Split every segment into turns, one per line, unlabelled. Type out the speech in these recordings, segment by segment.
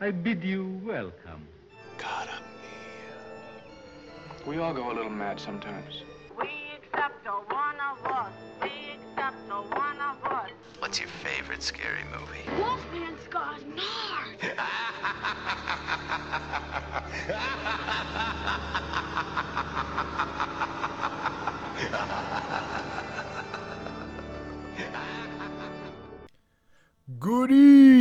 I bid you welcome.
Cara We all go a little mad sometimes.
We accept a one of us. We accept a one of us.
What's your favorite scary movie?
Wolfman Scar's Nard.
Good evening,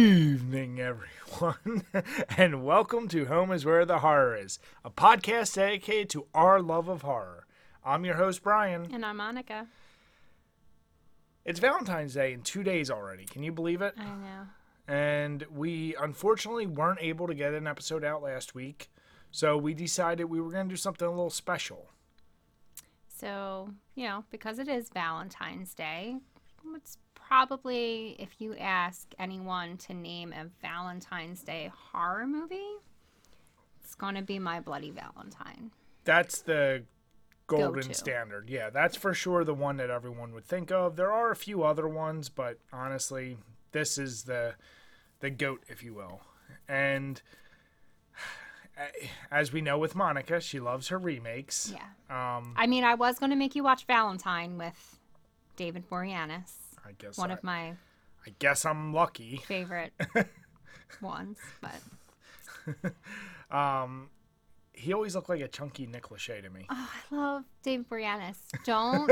everyone, and welcome to Home is Where the Horror Is, a podcast dedicated to our love of horror. I'm your host, Brian.
And I'm Monica.
It's Valentine's Day in two days already. Can you believe it?
I know.
And we unfortunately weren't able to get an episode out last week, so we decided we were going to do something a little special.
So, you know, because it is Valentine's Day, it's probably, if you ask anyone to name a Valentine's Day horror movie, it's going to be My Bloody Valentine.
That's the golden
Go-to.
standard. Yeah, that's for sure the one that everyone would think of. There are a few other ones, but honestly, this is the the goat, if you will. And as we know with Monica, she loves her remakes.
Yeah.
Um,
I mean, I was going to make you watch Valentine with David Boreanaz,
I guess
one
I,
of my
I guess I'm lucky.
favorite ones, but
Um, he always looked like a chunky Nick Lachey to me.
oh, I love David Boreanaz. Don't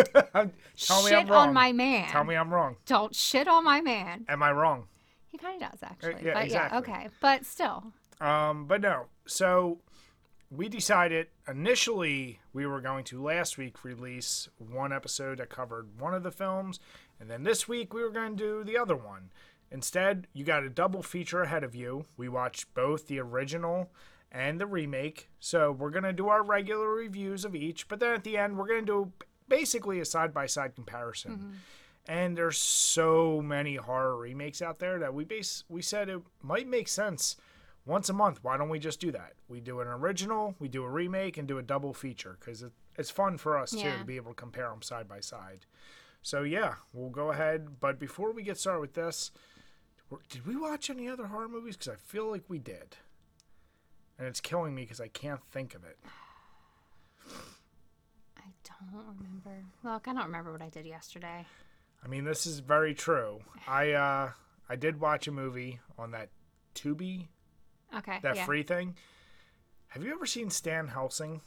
shit on my man.
Tell me I'm wrong.
Don't shit on my man.
Am I wrong?
He kind of does actually.
yeah,
but
exactly.
yeah, okay. But still,
Um, but no. So we decided initially we were going to last week release one episode that covered one of the films, and then this week we were going to do the other one. Instead, you got a double feature ahead of you. We watched both the original and the remake. So we're going to do our regular reviews of each, but then at the end, we're going to do basically a side by side comparison. Mm-hmm. And there's so many horror remakes out there that we base we said it might make sense once a month. Why don't we just do that? We do an original, we do a remake, and do a double feature because it, it's fun for us too to be able to compare them side by side. So yeah, we'll go ahead. But before we get started with this, did we watch any other horror movies? Because I feel like we did, and it's killing me because I can't think of it.
I don't remember. Look, I don't remember what I did yesterday.
I mean, this is very true. I uh, I did watch a movie on that Tubi,
Okay.
that
yeah.
free thing. Have you ever seen Stan Helsing?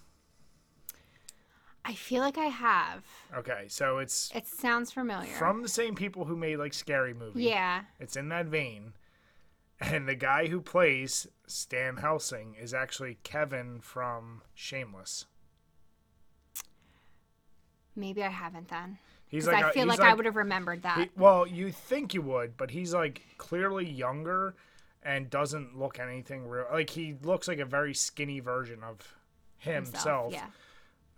I feel like I have.
Okay, so it's
It sounds familiar.
from the same people who made like Scary Movie.
Yeah.
It's in that vein. And the guy who plays Stan Helsing is actually Kevin from Shameless.
Maybe I haven't then.
He's
Because
like
I
a-
feel
he's
like, I would have remembered that.
he- well, you think you would, but he's like clearly younger and doesn't look anything real. Like he looks like a very skinny version of himself.
Yeah.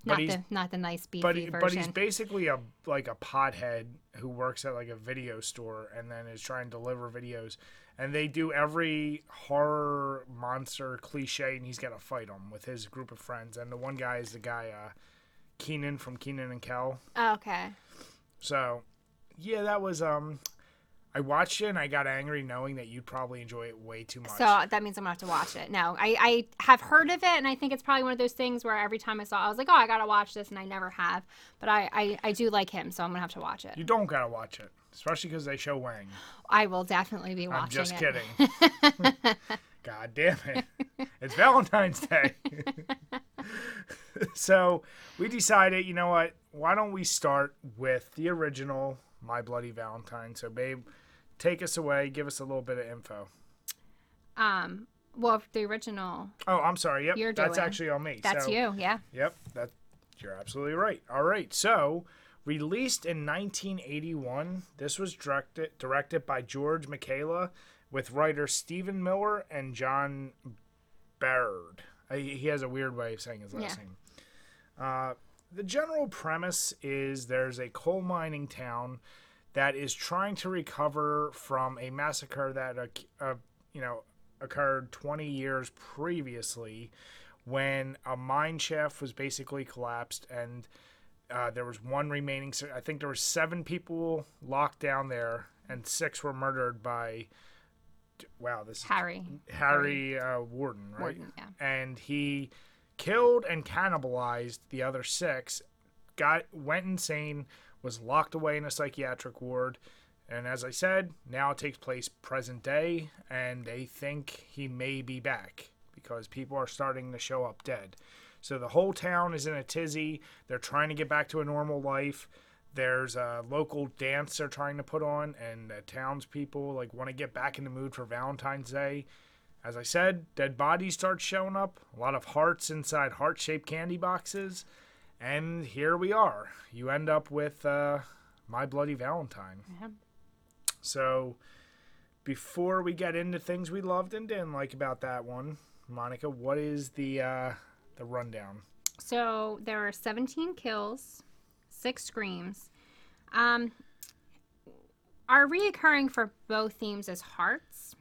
But
Not the not the nice beefy
but he,
version.
but he's basically a like a pothead who works at like a video store and then is trying to deliver videos and they do every horror monster cliche and he's got to fight them with his group of friends and the one guy is the guy uh Keenan from Keenan and Kel
Oh, okay.
so yeah that was um I watched it and I got angry knowing that you'd probably enjoy it way too much
So that means I'm gonna have to watch it. No, I, I have heard of it, and I think it's probably one of those things where every time I saw, it, I was like, oh, I gotta watch this, and I never have. But I, I, I do like him, so I'm gonna have to watch it.
you don't gotta watch it especially because they show Wang
I will definitely be watching
I'm just
it.
kidding. God damn it. It's Valentine's Day. so we decided, you know what? Why don't we start with the original My Bloody Valentine? So, babe, take us away. Give us a little bit of info.
Um, well, the original,
Oh, I'm sorry. Yep.
You're
that's
doing-
actually on me.
that's
So-
you, yeah.
Yep, that you're absolutely right. All right, so released in 1981, this was directed directed by George Mihalka with writer Stephen Miller and John Beaird. Uh, He he has a weird way of saying his last
Yeah.
name. Uh, the general premise is there's a coal mining town that is trying to recover from a massacre that uh, uh, you know occurred 20 years previously when a mine shaft was basically collapsed and uh, there was one remaining i think there were seven people locked down there and six were murdered by wow, this is
Harry.
Harry uh, Warden, right?
Warden, yeah.
And he killed and cannibalized the other six. Got went insane. Was locked away in a psychiatric ward. And as I said, now it takes place present day, and they think he may be back because people are starting to show up dead. So the whole town is in a tizzy. They're trying to get back to a normal life. There's a local dance they're trying to put on, and the townspeople like want to get back in the mood for Valentine's Day. As I said, dead bodies start showing up. A lot of hearts inside heart-shaped candy boxes, and here we are. You end up with uh, My Bloody Valentine.
Yeah.
So, before we get into things we loved and didn't like about that one, Monica, what is the uh, the rundown?
So there are 17 kills, six screams. Um, are reoccurring for both themes as hearts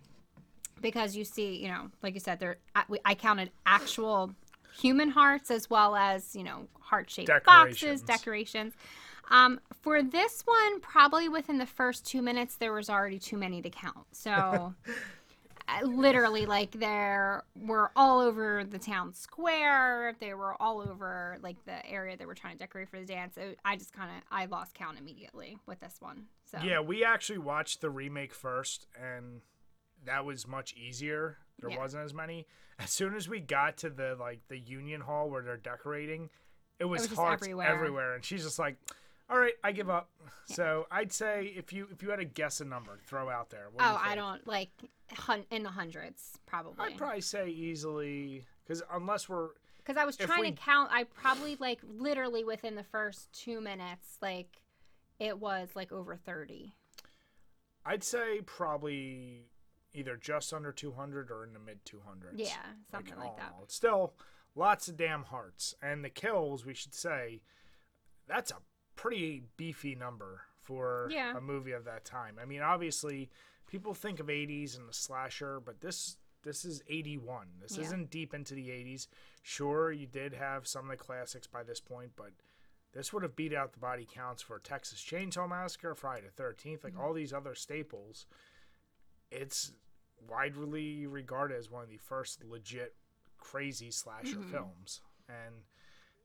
because you see, you know, like you said, there I counted actual human hearts as well as you know heart shaped boxes,
Decorations.
decorations. Um, for this one, probably within the first two minutes, there was already too many to count. So. uh, literally like there were all over the town square they were all over like the area that we're trying to decorate for the dance It- i just kind of i lost count immediately with this one so
Yeah, we actually watched the remake first, and that was much easier. There
Yeah.
wasn't as many. As soon as we got to the like the Union Hall where they're decorating, it was,
was just
hearts
everywhere.
everywhere, and she's just like, "All right, I give up." So I'd say if you if you had to guess a number, throw out there. What do
oh
you
i don't like hun- in the hundreds probably
I'd probably say easily because unless we're
because i was trying
we-
to count i probably like literally within the first two minutes like it was like over 30
I'd say probably either just under 200 or in the mid 200s.
yeah something like,
all
that.
It's still lots of damn hearts. And the kills, we should say, that's a pretty beefy number for
Yeah.
a movie of that time. I mean, obviously, people think of 80s and the slasher, but this this is 81. This
Yeah.
isn't deep into the 80s. Sure, you did have some of the classics by this point, but this would have beat out the body counts for Texas Chainsaw Massacre, Friday the 13th, like mm-hmm. all these other staples. It's widely regarded as one of the first legit crazy slasher films, and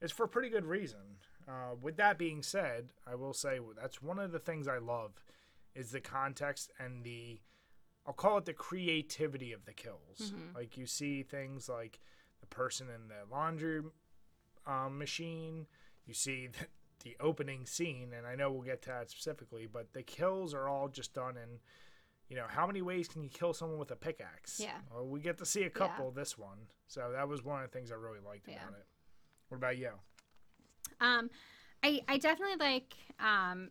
it's for a pretty good reason. Uh, with that being said, I will say that's one of the things I love is the context and the I'll call it the creativity of the kills. Like you see things like the person in the laundry um, machine. You see the, the opening scene, and I know we'll get to that specifically, but the kills are all just done in, you know, how many ways can you kill someone with a pickaxe?
Yeah.
Well, we get to see a couple this one, so that was one of the things I really liked
Yeah.
about it. What about you?
Um, I I definitely like. Um,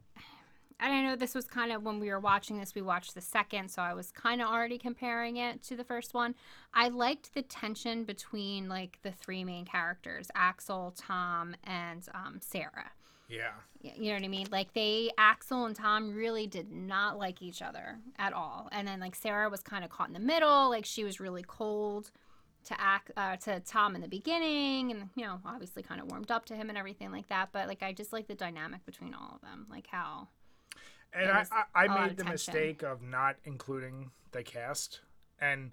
and I know this was kind of when we were watching this, we watched the second, so I was kind of already comparing it to the first one. I liked the tension between like the three main characters, Axel, Tom, and um, Sarah.
Yeah.
You know what I mean? Like they, Axel and Tom really did not like each other at all. And then like Sarah was kind of caught in the middle. Like she was really cold to act uh, to Tom in the beginning, and you know obviously kind of warmed up to him and everything like that. But like I just like the dynamic between all of them, like how
And I
I,
I,
a
I
lot
made the mistake of not including the cast. And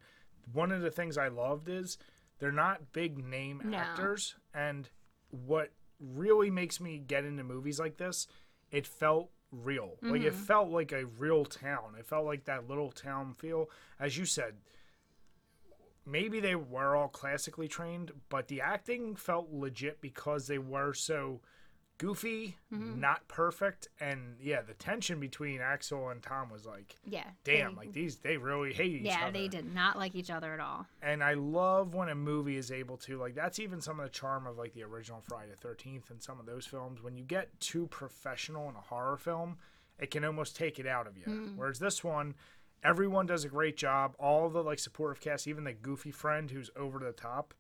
one of the things I loved is they're not big name
No.
actors. And what really makes me get into movies like this, it felt real. Like
Mm-hmm.
it felt like a real town. It felt like that little town feel. As you said, maybe they were all classically trained, but the acting felt legit because they were so goofy,
Mm-hmm.
not perfect, and yeah, the tension between Axel and Tom was like,
yeah,
damn,
they-
like these they really hate each
yeah,
other.
they did not like each other at all.
And I love when a movie is able to like that's even some of the charm of like the original Friday the Thirteenth and some of those films. When you get too professional in a horror film, it can almost take it out of you.
Hmm.
Whereas this one, everyone does a great job. All the like supportive cast, even the goofy friend who's over the top,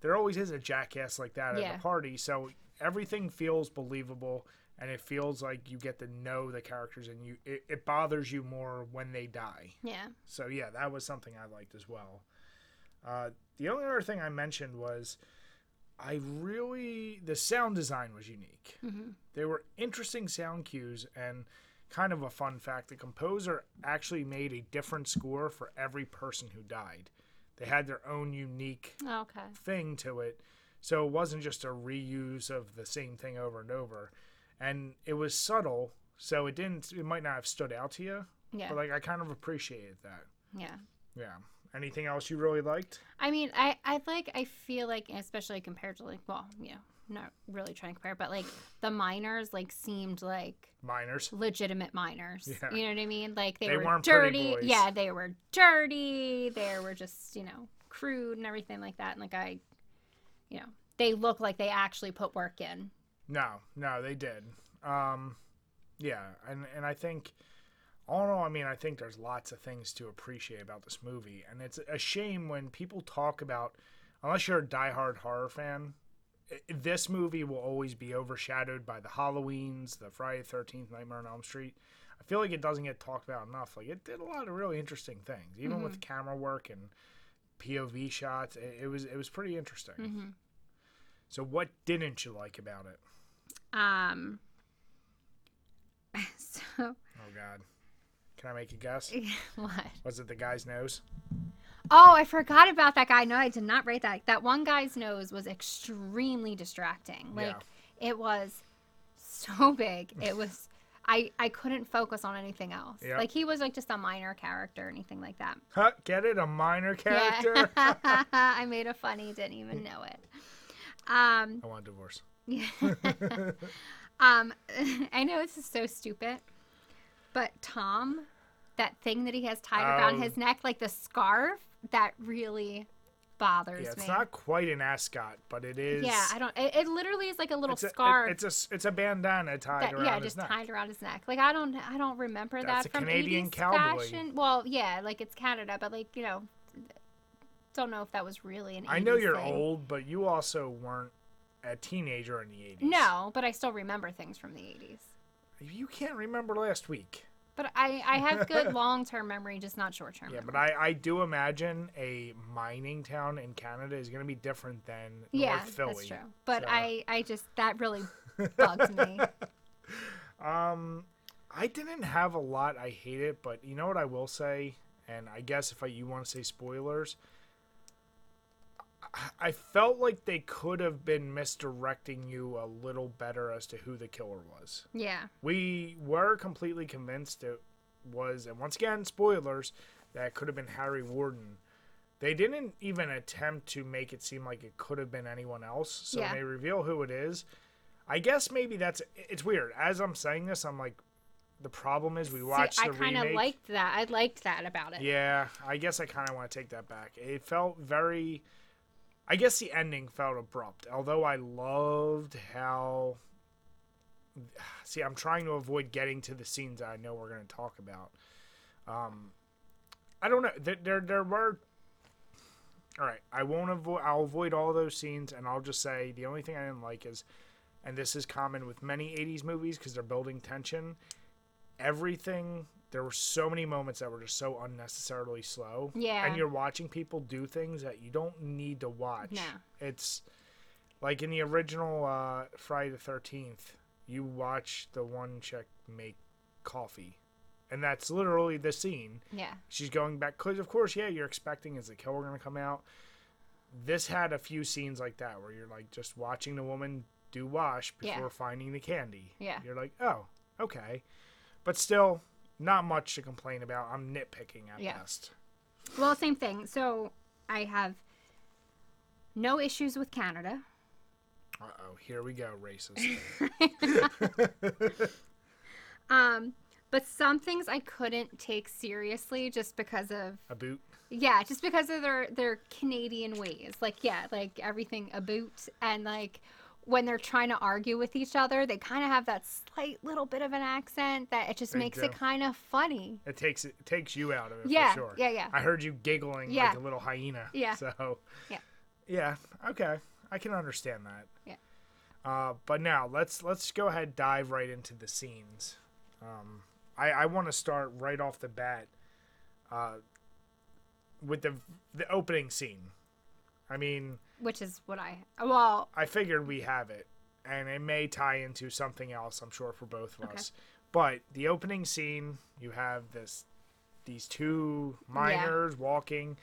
there always is a jackass like that at a party. So everything feels believable and it feels like you get to know the characters and you it, it bothers you more when they die.
Yeah,
So yeah, that was something I liked as well. Uh, the only other thing I mentioned was I really the sound design was unique. They were interesting sound cues, and kind of a fun fact the composer actually made a different score for every person who died. They had their own unique oh,
Okay.
thing to it. So it wasn't just a reuse of the same thing over and over. And it was subtle, so it didn't it might not have stood out to you.
Yeah.
But like I kind of appreciated that.
yeah.
Yeah. Anything else you really liked?
I mean, I, I like, I feel like, especially compared to like, well, you know, not really trying to compare, but like the miners like seemed like
Miners.
legitimate miners.
Yeah.
You know what I mean? Like they,
They
were
weren't
dirty. Yeah, they were dirty. They were just, you know, crude and everything like that. And like I, you know, they look like they actually put work in.
No, no, they did. Um, yeah, and and I think, all in all, I mean, I think there's lots of things to appreciate about this movie, and it's a shame when people talk about, unless you're a diehard horror fan, this movie will always be overshadowed by the Halloweens, the Friday the Thirteenth, Nightmare on Elm Street. I feel like it doesn't get talked about enough. Like it did a lot of really interesting things, even with camera work and POV shots. It, it was it was pretty interesting. So, what didn't you like about it?
Um. So
Oh God. Can I make a guess?
what?
Was it the guy's nose?
Oh, I forgot about that guy. No, I did not write that. That one guy's nose was extremely distracting. Like it was so big. It was I I couldn't focus on anything else.
Yeah.
Like he was like just a minor character, anything like that.
Huh? Get it? A minor character?
Yeah. I made a funny, didn't even know it. Um
I want a divorce. Yeah.
um I know this is so stupid, but Tom, that thing that he has tied around
Oh.
his neck, like the scarf, that really bothers me.
Yeah, it's
me.
not quite an ascot, but it is.
Yeah, I don't. It, it literally is like a little
it's a, it-
scarf.
it's a it's a bandana tied
that,
around
yeah, just
neck.
tied around his neck. Like I don't, I don't remember
That's
that
a
from
Canadian
80s
cowboy.
fashion. Well, yeah, like it's Canada, but like you know, don't know if that was really an. 80s
I know you're
thing.
old, but you also weren't a teenager in the 80s.
No, but I still remember things from the 80s.
You can't remember last week.
But I, I have good long term memory, just not short term.
Yeah, but I, I do imagine a mining town in Canada is going to be different than
yeah,
North Philly.
that's true. But
So-
I, I just that really bugs me.
Um, I didn't have a lot. I hate it, but you know what I will say, and I guess if I, you want to say spoilers, I- felt like they could have been misdirecting you a little better as to who the killer was.
Yeah,
We were completely convinced it was, and once again, spoilers, that could have been Harry Warden. They didn't even attempt to make it seem like it could have been anyone else. So
Yeah.
they reveal who it is, I guess maybe that's it's weird. As I'm saying this, I'm like, the problem is we watched
See, I kind of liked that. I liked that about it.
Yeah, I guess I kind of want to take that back. It felt very. I guess the ending felt abrupt, although I loved how. See, I'm trying to avoid getting to the scenes I know we're going to talk about. Um, I don't know. There, there, there were. All right, I won't avoid. I'll avoid all those scenes, and I'll just say the only thing I didn't like is, and this is common with many '80s movies because they're building tension. Everything. There were so many moments that were just so unnecessarily slow.
Yeah.
And you're watching people do things that you don't need to watch.
No.
It's like in the original uh, Friday the Thirteenth. You watch the one chick make coffee, and that's literally the scene.
Yeah.
She's going back because, of course, yeah, you're expecting is the killer going to come out. This had a few scenes like that where you're like just watching the woman do wash
Yeah.
before finding the candy.
Yeah.
You're like, oh, okay, but still, not much to complain about. I'm nitpicking at
Yeah.
best.
Well, same thing. So I have no issues with Canada.
Uh oh, here we go, racist.
Um, but some things I couldn't take seriously just because of
a boot.
yeah, just because of their their Canadian ways. Like yeah, like everything a boot and like when they're trying to argue with each other, they kind of have that slight little bit of an accent that it just makes
do.
it kind of funny.
It takes it takes you out of it
Yeah,
for sure.
yeah, yeah.
I heard you giggling
Yeah.
like a little hyena.
Yeah.
So
Yeah.
Yeah. Okay. I can understand that.
Yeah.
Uh, but now let's let's go ahead dive right into the scenes. Um, I I want to start right off the bat. Uh, with the the opening scene. I mean,
Which is what I well
I figured we have it, and it may tie into something else. I'm sure for both of
Okay.
us. But the opening scene, you have this these two miners walking.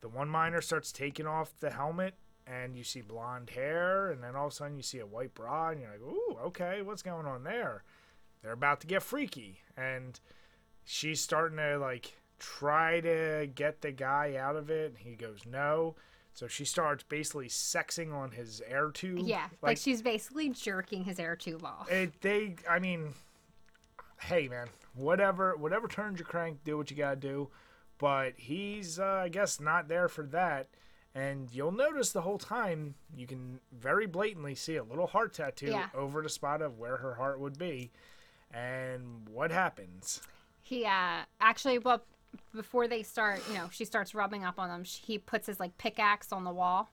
The one miner starts taking off the helmet and you see blonde hair and then all of a sudden you see a white bra and you're like, "Ooh, okay, what's going on there?" They're about to get freaky and she's starting to like try to get the guy out of it and he goes, "No." So she starts basically sexing on his air tube.
Yeah, like, she's basically jerking his air tube off.
it, they i mean hey man whatever whatever turns your crank do what you gotta do but he's uh, i guess not there for that and you'll notice the whole time you can very blatantly see a little heart tattoo
Yeah.
over the spot of where her heart would be and what happens
He uh actually well before they start, you know, she starts rubbing up on them. sh- He puts his like pickaxe on the wall,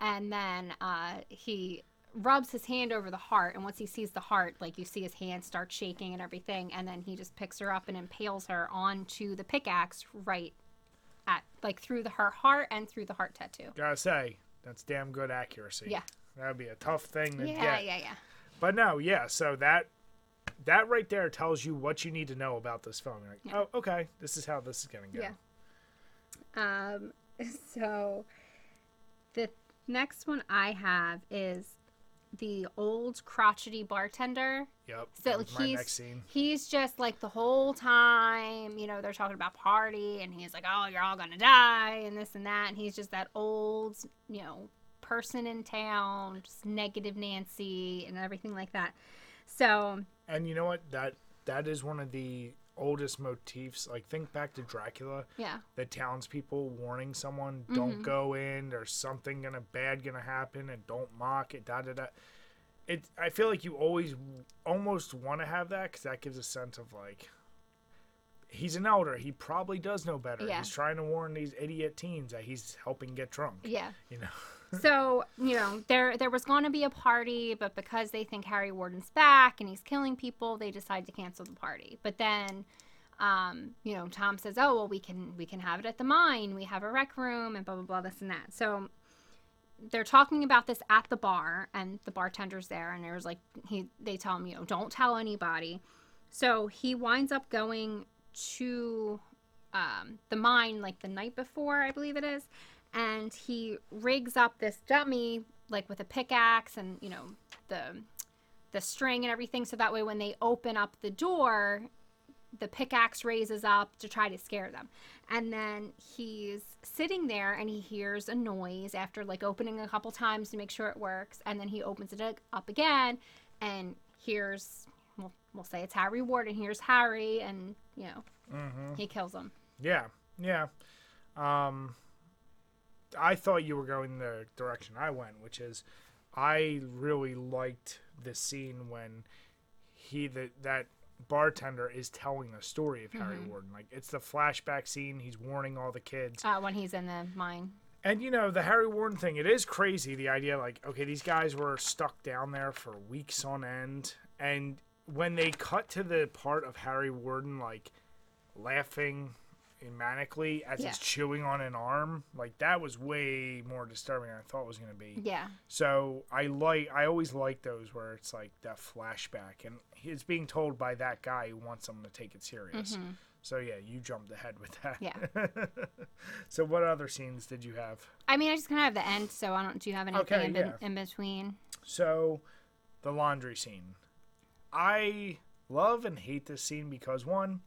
and then uh he rubs his hand over the heart. And once he sees the heart, like you see his hand start shaking and everything, and then he just picks her up and impales her onto the pickaxe right at like through the her heart and through the heart tattoo.
gotta say that's damn good accuracy
Yeah.
that would be a tough thing to
Yeah,
get
Yeah, yeah, yeah.
But no, yeah. So that that right there tells you what you need to know about this film. You're like,
Yeah.
oh, okay, this is how this is gonna go.
Yeah. Um, so the next one I have is the old crotchety bartender.
Yep.
So
my
he's
next scene.
he's just like the whole time, you know, they're talking about party, and he's like, "Oh, you're all gonna die," and this and that, and he's just that old, you know, person in town, just negative Nancy and everything like that. So
And you know what? That that is one of the oldest motifs. Like think back to Dracula.
yeah,
The townspeople warning someone,
Mm-hmm.
"Don't go in. There's something gonna bad gonna happen, and don't mock it." Da da da. It. I feel like you always almost want to have that because that gives a sense of like. He's an elder. He probably does know better.
Yeah.
He's trying to warn these idiot teens that he's helping get drunk.
yeah.
You know.
so you know there there was going to be a party but because they think harry warden's back and he's killing people they decide to cancel the party. But then um, you know tom says oh well we can we can have it at the mine. We have a rec room and blah blah blah this and that. So they're talking about this at the bar and the bartender's there and there's like he they tell him you know don't tell anybody. So he winds up going to um, the mine like the night before i believe it is and he rigs up this dummy like with a pickaxe and you know the the string and everything so that way when they open up the door the pickaxe raises up to try to scare them. And then he's sitting there and he hears a noise after like opening a couple times to make sure it works and then he opens it up again and hears we'll, we'll say it's harry ward and here's harry and you know he kills him.
Yeah, yeah. Um, I thought you were going the direction I went, which is I really liked the scene when he that that bartender is telling the story of Harry Warden. Like it's the flashback scene. He's warning all the kids.
uh, when he's in the mine
And you know, the Harry Warden thing, it is crazy the idea like, okay, these guys were stuck down there for weeks on end. And when they cut to the part of Harry Warden like laughing manically as
Yeah.
he's chewing on an arm, like that was way more disturbing than I thought it was gonna be.
yeah
So I like I always like those where it's like that flashback and it's being told by that guy who wants someone to take it serious. So yeah, you jumped ahead with that.
Mm-hmm. Yeah.
so what other scenes did you have?
I mean, I just kind of have the end, so I don't. Do you have anything
Okay,
in,
yeah.
in between?
So, the laundry scene. I love and hate this scene because one,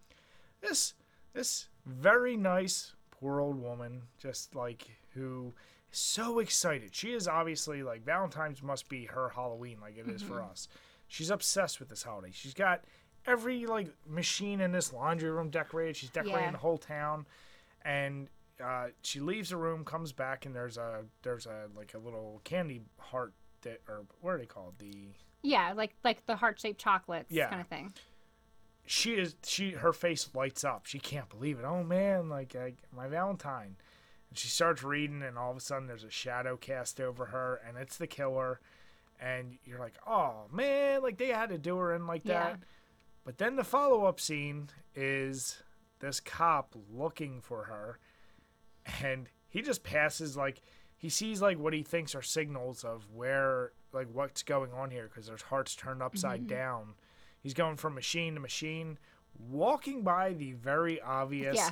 this this very nice poor old woman, just like who is so excited. She is obviously like Valentine's must be her Halloween, like it is for us. She's obsessed with this holiday. She's got every like machine in this laundry room decorated. She's decorating
Yeah.
the whole town, and uh, she leaves the room, comes back, and there's a there's a like a little candy heart that or what are they called the
Yeah, like like the heart shaped chocolates
Yeah.
kind of thing.
She is she her face lights up. She can't believe it. Oh man like I, my valentine. And she starts reading and all of a sudden there's a shadow cast over her and it's the killer. And you're like oh man like they had to do her in like that.
Yeah.
but then the follow-up scene is this cop looking for her and he just passes like he sees like what he thinks are signals of where like what's going on here because there's hearts turned upside mm-hmm. down He's going from machine to machine, walking by the very obvious
Yeah.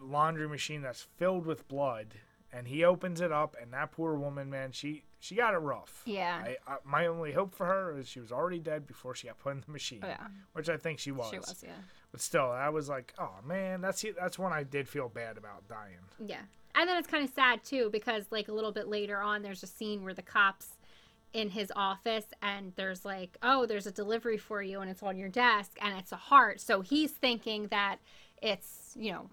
laundry machine that's filled with blood, and he opens it up, and that poor woman, man, she she got it rough.
Yeah.
I, I, my only hope for her is she was already dead before she got put in the machine.
Oh, yeah.
Which I think she was.
She was, yeah.
But still, I was like, oh man, that's that's when I did feel bad about dying.
Yeah. And then it's kind of sad too because like a little bit later on there's a scene where the cops in his office and there's like, "Oh, there's a delivery for you and it's on your desk and it's a heart." So he's thinking that it's, you know,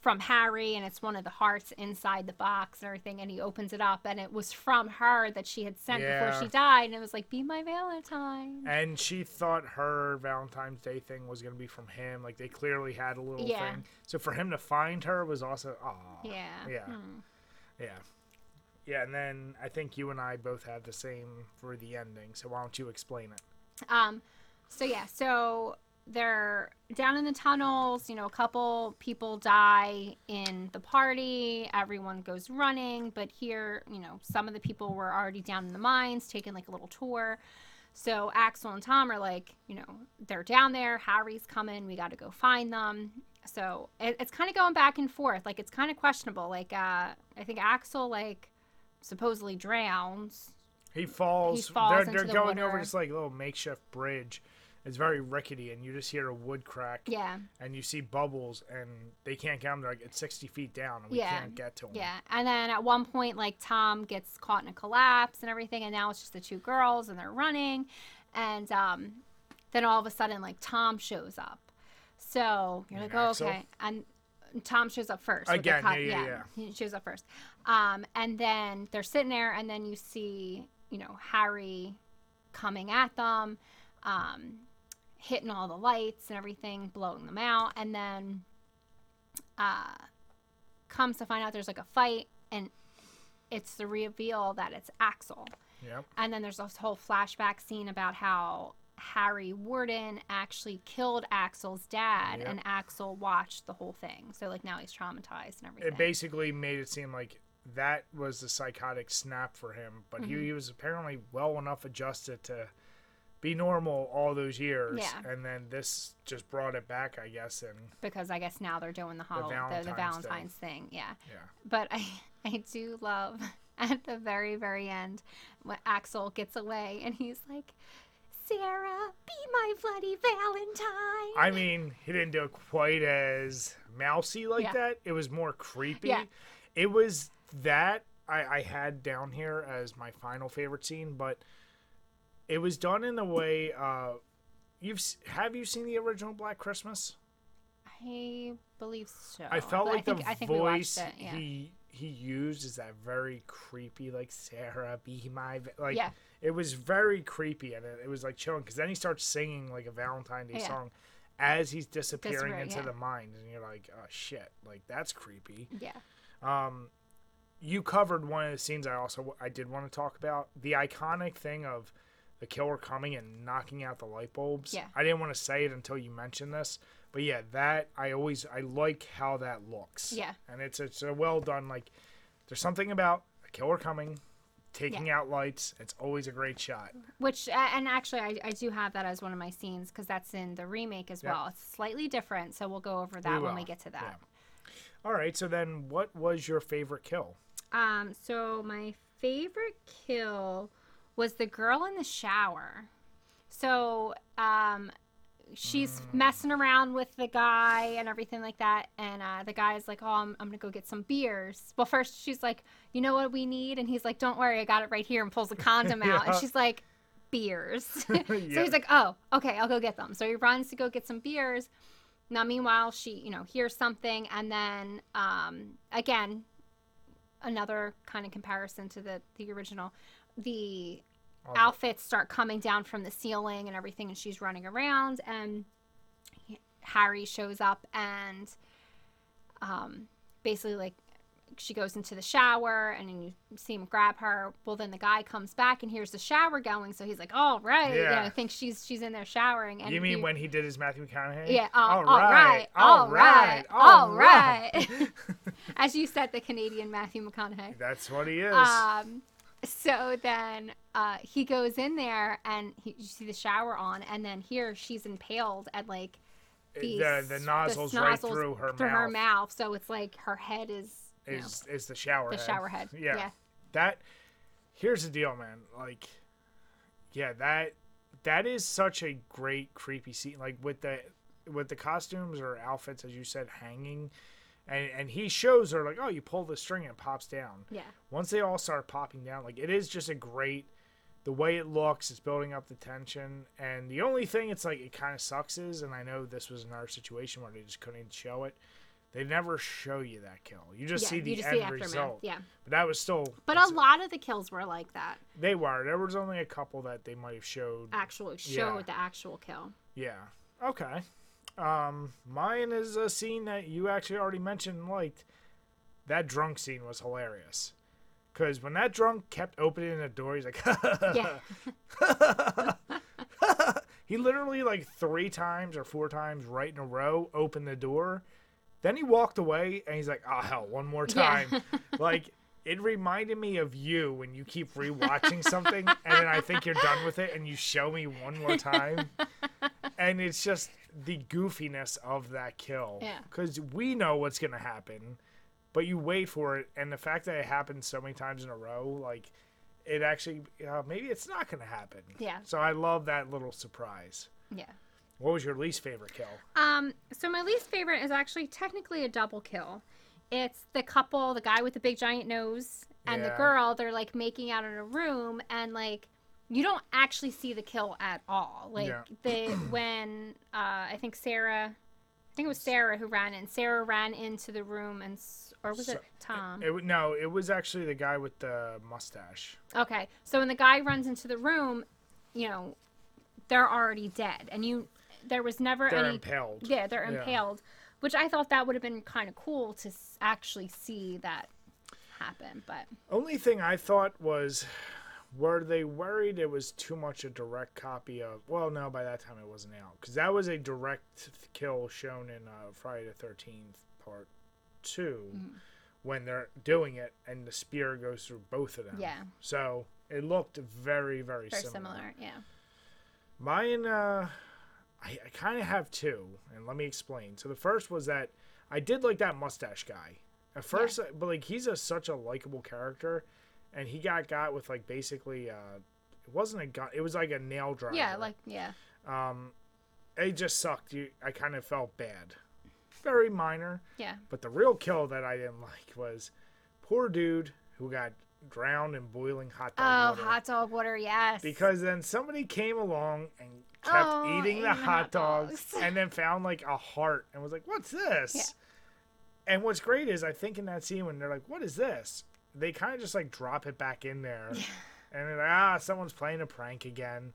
from Harry and it's one of the hearts inside the box and everything and he opens it up and it was from her that she had sent
Yeah.
before she died and it was like, "Be my Valentine."
And she thought her Valentine's Day thing was gonna be from him. Like they clearly had a little
Yeah.
thing. So for him to find her was also, oh,
Yeah.
yeah,
Hmm.
yeah, yeah. And then I think you and I both had the same for the ending. So why don't you explain it?
Um, so yeah, so they're down in the tunnels. You know, a couple people die in the party. Everyone goes running, but here, you know, some of the people were already down in the mines, taking like a little tour. So Axel and Tom are like, you know, they're down there. Harry's coming. We got to go find them. So it, it's kind of going back and forth. Like it's kind of questionable. Like uh, I think Axel like supposedly drowns.
He falls.
falls
they're
into
they're
the
going
water.
over this like little makeshift bridge. It's very rickety, and you just hear a wood crack.
Yeah.
And you see bubbles, and they can't get them. They're like it's sixty feet down, and we
Yeah.
can't get to them.
Yeah, and then at one point, like Tom gets caught in a collapse and everything, and now it's just the two girls and they're running, and um, then all of a sudden, like Tom shows up. So you're
mean
like, oh, okay, and Tom shows up first.
Again,
cop-
yeah, yeah,
he shows up first. Um, and then they're sitting there, and then you see, you know, Harry coming at them, um, hitting all the lights and everything, blowing them out, and then uh, comes to find out there's like a fight, and it's the reveal that it's Axel.
Yep.
And then there's this whole flashback scene about how Harry Warden actually killed Axel's dad,
Yep.
and Axel watched the whole thing. So like now he's traumatized and everything.
It basically made it seem like that was the psychotic snap for him, but
Mm-hmm.
he, he was apparently well enough adjusted to be normal all those years.
Yeah.
And then this just brought it back, I guess. And
because I guess now they're doing the whole the, the
Valentine's
Valentine's
thing.
thing. Yeah.
yeah.
But I I do love at the very very end when Axel gets away and he's like, Sarah, be my bloody Valentine.
I mean, he didn't do it quite as mousy like
Yeah.
that. It was more creepy.
Yeah.
It was that I, I had down here as my final favorite scene, but it was done in the way. Uh, you've have you seen the original Black Christmas?
I believe so.
I felt
But
like
think,
the
I think
voice
it. Yeah.
he he used is that very creepy, like Sarah, be my like.
Yeah.
It was very creepy, and it, it was like chilling because then he starts singing like a Valentine Day
Yeah.
song as he's disappearing
Disappear,
into
yeah.
the mind, and you're like, oh shit, like that's creepy.
yeah.
Um, you covered one of the scenes I also I did want to talk about the iconic thing of the killer coming and knocking out the light bulbs.
Yeah.
I didn't want to say it until you mentioned this, but yeah, that I always I like how that looks.
Yeah.
and it's it's a well done. Like there's something about a killer coming, taking out lights. It's always a great shot.
Which and actually I, I do have that as one of my scenes because that's in the remake as well. It's slightly different, so we'll go over that when we get to that.
All right, so then what was your favorite kill?
Um, so my favorite kill was the girl in the shower. So, um, she's messing around with the guy and everything like that, and uh, the guy's like, "Oh, I'm, I'm gonna go get some beers." Well, first she's like, "You know what we need?" And he's like, "Don't worry, I got it right here," and pulls a condom out, and she's like, "Beers." so he's like, "Oh, okay, I'll go get them." So he runs to go get some beers. Now, meanwhile, she, you know, hears something, and then um, again, another kind of comparison to the the original. The outfits start coming down from the ceiling and everything, and she's running around, and Harry shows up and um, basically like she goes into the shower and then you see him grab her. Well, then the guy comes back and hears the shower going, so he's like, "All right," you
Yeah.
know, thinks she's she's in there showering. And
you mean
he-
when he did his Matthew McConaughey?
yeah, uh,
all
all right, all right, all right. As you said, the Canadian Matthew McConaughey.
That's what he is.
Um, so then uh, he goes in there and he, you see the shower on, and then here she's impaled at like these
the the nozzles right through her
through
mouth
her mouth. So it's like her head is
is is the shower
the
head.
shower head.
Yeah.
Yeah.
That here's the deal, man. Like yeah, that that is such a great creepy scene like with the with the costumes or outfits as you said hanging and and he shows her like, "Oh, you pull the string and it pops down."
yeah.
Once they all start popping down, like it is just a great the way it looks, it's building up the tension. And the only thing it's like it kind of sucks is, and I know this was in our situation where they just couldn't show it. They never show you that kill. You just
yeah,
see the
you just
end
see aftermath.
result.
Yeah.
But that was still.
But a lot of the kills were like that.
They were. There was only a couple that they might have showed.
Actual showed
Yeah.
the actual kill.
Yeah. Okay. Um, mine is a scene that you actually already mentioned and liked. That drunk scene was hilarious. Because when that drunk kept opening the door, he's like,
Yeah.
he literally like three times or four times right in a row opened the door. Then he walked away and he's like, oh hell, one more
Yeah.
time. like it reminded me of you when you keep rewatching something and then I think you're done with it and you show me one more time. and it's just the goofiness of that kill.
Yeah.
Because we know what's gonna happen, but you wait for it, and the fact that it happens so many times in a row, like it actually uh, maybe it's not gonna happen.
Yeah.
So I love that little surprise.
Yeah.
What was your least favorite kill?
Um, so my least favorite is actually technically a double kill. It's the couple, the guy with the big giant nose and the girl, they're like making out in a room and like you don't actually see the kill at all. Like
Yeah.
they when uh I think Sarah I think it was Sarah who ran in. Sarah ran into the room and or was
So-
it Tom?
It, wa- no, it was actually the guy with the mustache.
Okay, so when the guy runs into the room, you know, they're already dead, and you, there was never
They're
any.
impaled.
Yeah, they're
Yeah.
impaled, which I thought that would have been kind of cool to actually see that happen. But
Only thing I thought was, were they worried it was too much a direct copy of? Well, no, by that time it wasn't out because that was a direct kill shown in uh, Friday the Thirteenth Part 2
Mm-hmm.
when they're doing it and the spear goes through both of them.
Yeah.
So it looked very, very,
very
similar.
similar, yeah.
Mine, uh, I, I kind of have two, and let me explain. So the first was that I did like that mustache guy at first, uh, but like he's a such a likable character, and he got got with like basically, uh, it wasn't a gun, it was like a nail driver.
Yeah, like yeah,
um, it just sucked. You, I kind of felt bad, very minor.
yeah,
But the real kill that I didn't like was poor dude who got drowned in boiling hot
oh,
dog water
hot dog water, yes.
because then somebody came along and kept
Oh,
eating the hot dogs,
dogs.
and then found like a heart and was like, "What's this?"
Yeah.
And what's great is I think in that scene when they're like, "What is this?" They kind of just like drop it back in there, and they're like, "Ah, someone's playing a prank again."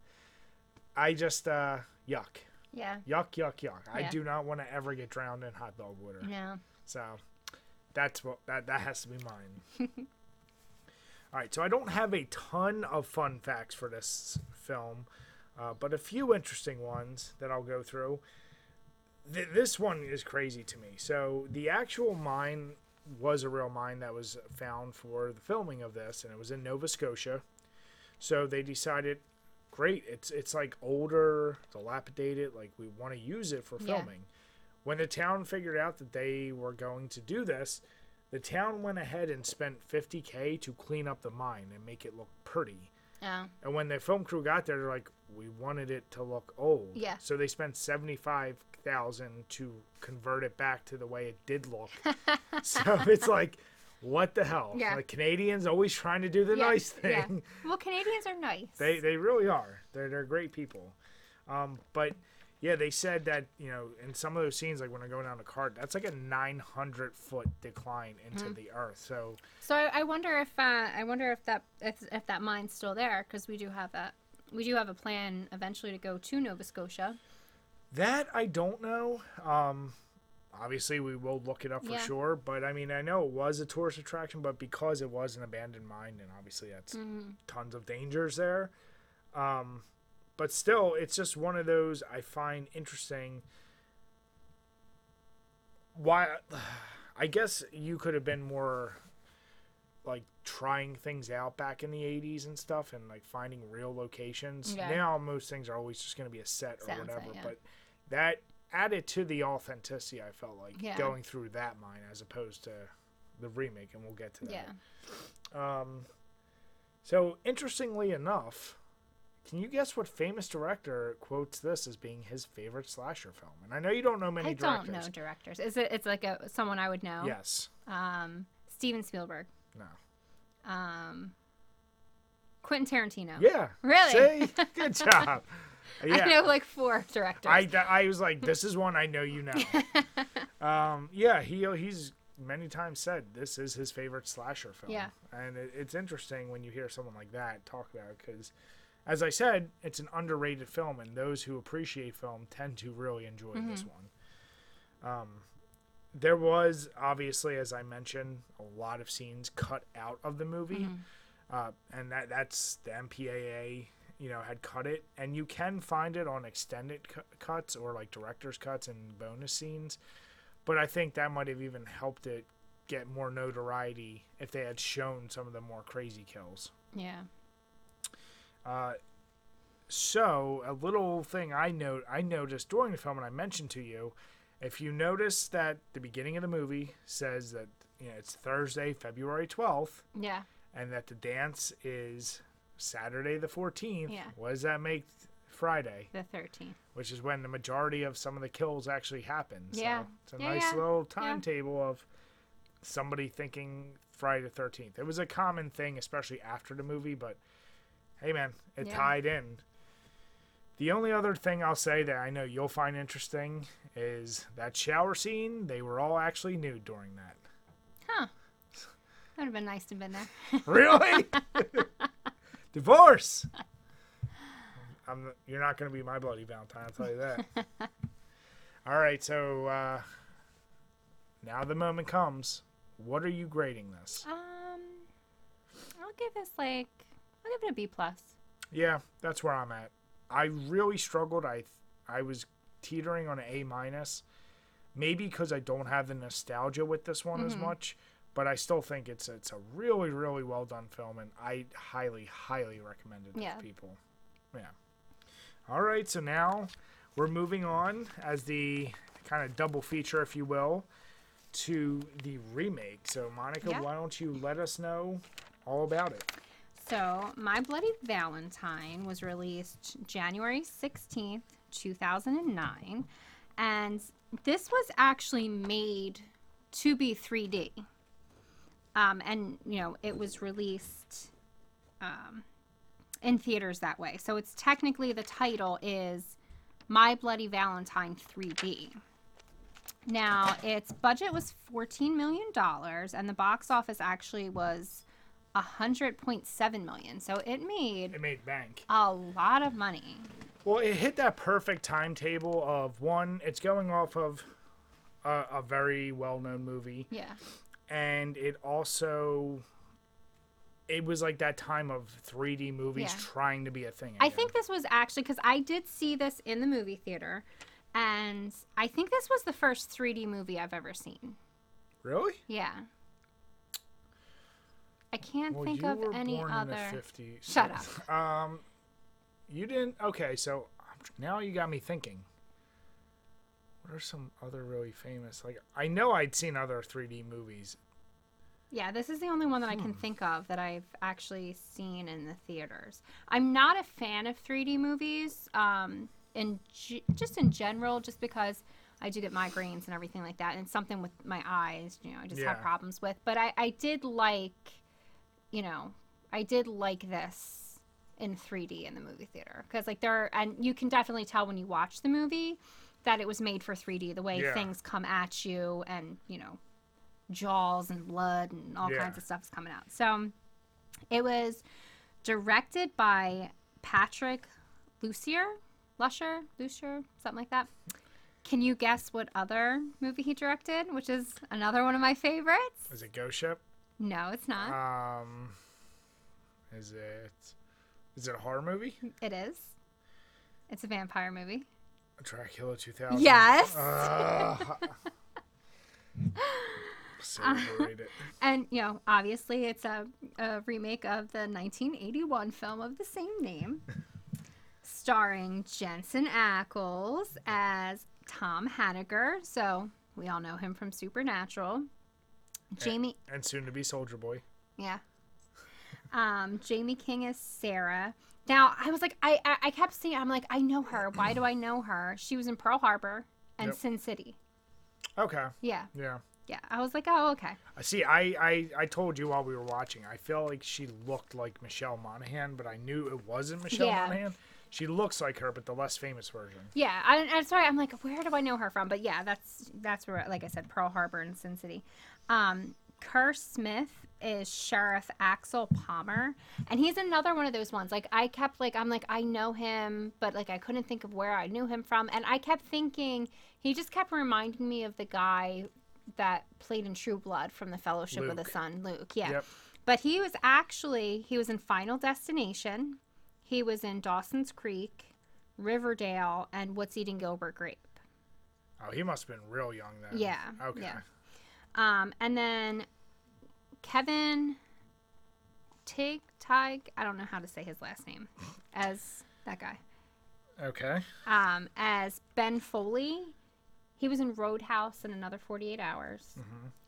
I just uh, yuck,
yeah,
yuck, yuck, yuck. I do not want to ever get drowned in hot dog water.
Yeah.
So that's what that that has to be mine. All right, so I don't have a ton of fun facts for this film, uh, but a few interesting ones that I'll go through. Th- this one is crazy to me. So the actual mine was a real mine that was found for the filming of this, and it was in Nova Scotia. So they decided, great, it's it's like older, dilapidated, like we want to use it for
Yeah.
filming. When the town figured out that they were going to do this, the town went ahead and spent 50k to clean up the mine and make it look pretty.
oh,
And when the film crew got there, they're like, "We wanted it to look old."
Yeah.
So they spent seventy-five thousand to convert it back to the way it did look. so it's like, what the hell?
Yeah.
The Canadians always trying to do the
yeah,
nice
yeah.
thing.
Well, Canadians are nice.
They they really are. They're they're great people. Um, but yeah, they said that you know in some of those scenes, like when they're going down the cart, that's like a nine hundred foot decline into
Mm-hmm.
the earth. So
So I, I wonder if uh, I wonder if that if, if that mine's still there because we do have that we do have a plan eventually to go to Nova Scotia.
That I don't know. Um, obviously, we will look it up for
Yeah.
sure. But I mean, I know it was a tourist attraction, but because it was an abandoned mine, and obviously that's
Mm-hmm.
tons of dangers there. Um, but still, it's just one of those I find interesting. Why? I guess you could have been more like trying things out back in the 80s and stuff and like finding real locations.
Yeah.
Now most things are always just going to be a set or
set,
whatever,
yeah.
but that added to the authenticity I felt like
Yeah.
going through that mine as opposed to the remake and we'll get to that.
Yeah.
Um, so interestingly enough, can you guess what famous director quotes this as being his favorite slasher film? And I know you don't know many
I
directors.
I don't know directors. Is it? It's like a someone I would know.
Yes.
Um, Steven Spielberg.
No.
Um, Quentin Tarantino.
Yeah.
Really?
See? Good job. Yeah.
I know like four directors.
I, I was like, this is one I know you know. um, yeah, he he's many times said this is his favorite slasher film.
Yeah.
and it, it's interesting when you hear someone like that talk about it because, as I said, it's an underrated film, and those who appreciate film tend to really enjoy this one. Um, there was obviously, as I mentioned, a lot of scenes cut out of the movie, uh, and that that's the MPAA. You know, had cut it, and you can find it on extended cu- cuts or like director's cuts and bonus scenes. But I think that might have even helped it get more notoriety if they had shown some of the more crazy kills.
yeah.
Uh, so a little thing I note I noticed during the film, and I mentioned to you, if you notice that the beginning of the movie says that you know it's Thursday, February twelfth,
Yeah.
and that the dance is Saturday the fourteenth.
Yeah.
What does that make Friday?
The thirteenth.
Which is when the majority of some of the kills actually happen.
Yeah.
So it's a
Yeah,
nice
yeah.
little timetable of somebody thinking Friday the thirteenth. It was a common thing, especially after the movie, but hey man, it
Yeah.
tied in. The only other thing I'll say that I know you'll find interesting is that shower scene. They were all actually nude during that.
Huh. That would have been nice to have been there.
Really? Divorce. I'm, you're not going to be my bloody Valentine, I'll tell you that. All right, so uh, now the moment comes. What are you grading this?
Um, I'll give this like I'll give it a B plus.
Yeah, that's where I'm at. I really struggled. I I was teetering on an A minus, maybe because I don't have the nostalgia with this one as mm-hmm. much. But I still think it's it's a really really well done film, and I highly highly recommend it
Yeah.
to people. Yeah. All right, so now we're moving on as the kind of double feature, if you will, to the remake. So Monica,
Yeah.
why don't you let us know all about it?
So, My Bloody Valentine was released January 16th, 2009. And this was actually made to be 3D. Um, and, you know, it was released um, in theaters that way. So, it's technically the title is My Bloody Valentine 3D. Now, its budget was $14 million, and the box office actually was a hundred point seven million. So it made
It made bank.
a lot of money.
Well, it hit that perfect timetable of one, it's going off of a, a very well known movie,
Yeah.
and it also. It was like that time of 3D movies
Yeah.
trying to be a thing.
I think this was actually because I did see this in the movie theater, and I think this was the first 3D movie I've ever seen.
Really?
Yeah. I can't
Well,
think of any other.
in the 50s.
Shut up.
Um, you didn't. Okay, so now you got me thinking. What are some other really famous? Like I know I'd seen other 3D movies.
Yeah, this is the only one that I
Hmm.
can think of that I've actually seen in the theaters. I'm not a fan of 3D movies, um, in g- just in general, just because I do get migraines and everything like that, and it's something with my eyes, you know, I just have problems with. But I, I did like, you know, I did like this in 3D in the movie theater because like there, are, and you can definitely tell when you watch the movie that it was made for 3D. The way
Yeah.
things come at you, and you know, jaws and blood and all
Yeah.
kinds of stuff's coming out. So it was directed by Patrick Lussier, Lusher, Lussier, something like that. Can you guess what other movie he directed? Which is another one of my favorites.
Is it Ghost Ship?
No, it's not.
Um, is it? Is it a horror movie?
it is. It's a vampire movie.
Dracula 2000.
Yes.
Ugh. So overrated.
And, you know, obviously it's a, a remake of the 1981 film of the same name, starring Jensen Ackles as Tom Hanniger. So we all know him from Supernatural. Jamie,
and soon to be Soldier Boy.
yeah. Um, Jaime King as Sarah. Now, I was like, I, I, I kept seeing, I'm like, I know her. Why do I know her? She was in Pearl Harbor and
Yep.
Sin City.
Okay.
Yeah.
Yeah.
Yeah. I was like, oh, okay.
I See, I, I, I told you while we were watching, I felt like she looked like Michelle Monaghan, but I knew it wasn't Michelle
Yeah.
Monaghan. She looks like her, but the less famous version.
Yeah, I, I'm sorry. I'm like, where do I know her from? But yeah, that's that's where, like I said, Pearl Harbor and Sin City. Um, Kerr Smith is Sheriff Axel Palmer, and he's another one of those ones. Like I kept like I'm like I know him, but like I couldn't think of where I knew him from, and I kept thinking he just kept reminding me of the guy that played in True Blood from the Fellowship of the Sun, Luke. Yeah.
Yep.
But he was actually he was in Final Destination. He was in Dawson's Creek, Riverdale, and What's Eating Gilbert Grape.
Oh, he must have been real young then.
Yeah,
Okay.
yeah. Um, and then Kevin Tig Tig, I don't know how to say his last name, as that guy.
Okay.
Um, as Ben Foley. He was in Roadhouse and another 48 Hours.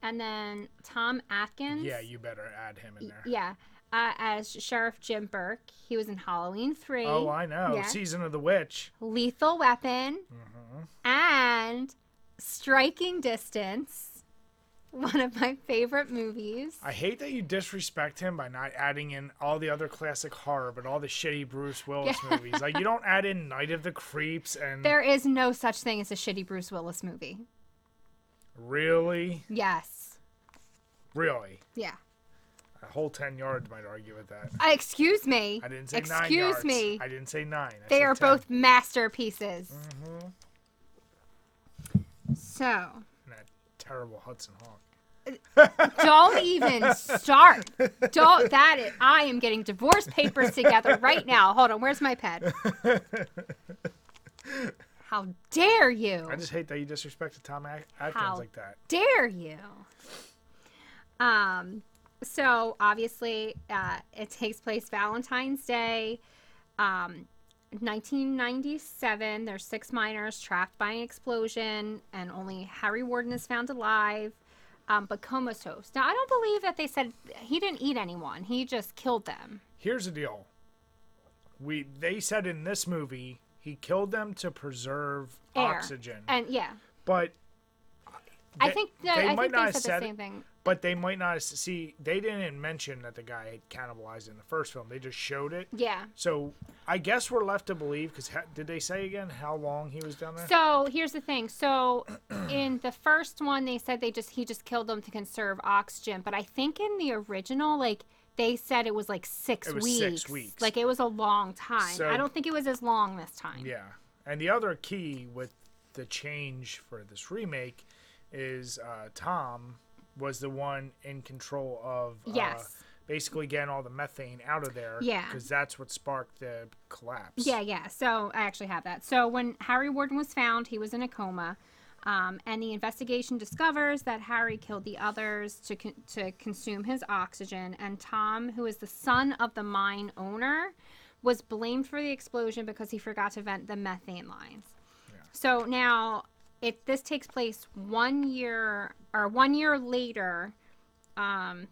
And then Tom Atkins.
Mm-hmm. Yeah, you better add him in there.
Yeah. Uh, as Sheriff Jim Burke. He was in Halloween 3.
Oh, I know.
Yeah.
Season of the Witch.
Lethal Weapon,
Mm-hmm.
and Striking Distance. One of my favorite movies.
I hate that you disrespect him by not adding in all the other classic horror, but all the shitty Bruce Willis movies. Like you don't add in Night of the Creeps and
There is no such thing as a shitty Bruce Willis movie.
really,
Yes.
really,
Yeah.
a whole ten yards might argue with that.
Uh, excuse me.
I didn't say nine
Excuse
yards.
me.
I didn't say nine. I
They are
10.
both masterpieces.
Mm-hmm.
So,
terrible Hudson Hawk.
don't even start. Don't that is, I am getting divorce papers together right now. Hold on, where's my pen? How dare you?
I just hate that you disrespected Tom Atkins
How
like that.
dare you? Um, so obviously, uh, it takes place Valentine's Day, um, 1997. There's six miners trapped by an explosion, and only Harry Warden is found alive, um, but comatose. Now, I don't believe that they said he didn't eat anyone. He just killed them.
Here's the deal. We they said in this movie he killed them to preserve
Air.
oxygen,
And yeah,
but
I
they-
think
they
I
might
think
not
they
have
said the same
it,
thing.
but they might not see. They didn't mention that the guy had cannibalized in the first film. They just showed it.
Yeah.
So I guess we're left to believe because did they say again how long he was down there?
So here's the thing. So in the first one, they said they just he just killed them to conserve oxygen. But I think in the original, like they said it was like six
It was
weeks.
six weeks.
Like it was a long time.
So-
I don't think it was as long this time.
Yeah. And the other key with the change for this remake is uh, Tom was the one in control of uh, basically getting all the methane out of there.
Yeah.
Because that's what sparked the collapse.
Yeah, yeah. So I actually have that. So when Harry Warden was found, he was in a coma. Um, and the investigation discovers that Harry killed the others to, con- to consume his oxygen. And Tom, who is the son of the mine owner, was blamed for the explosion because he forgot to vent the methane lines. So now, it this takes place one year or one year later. Um,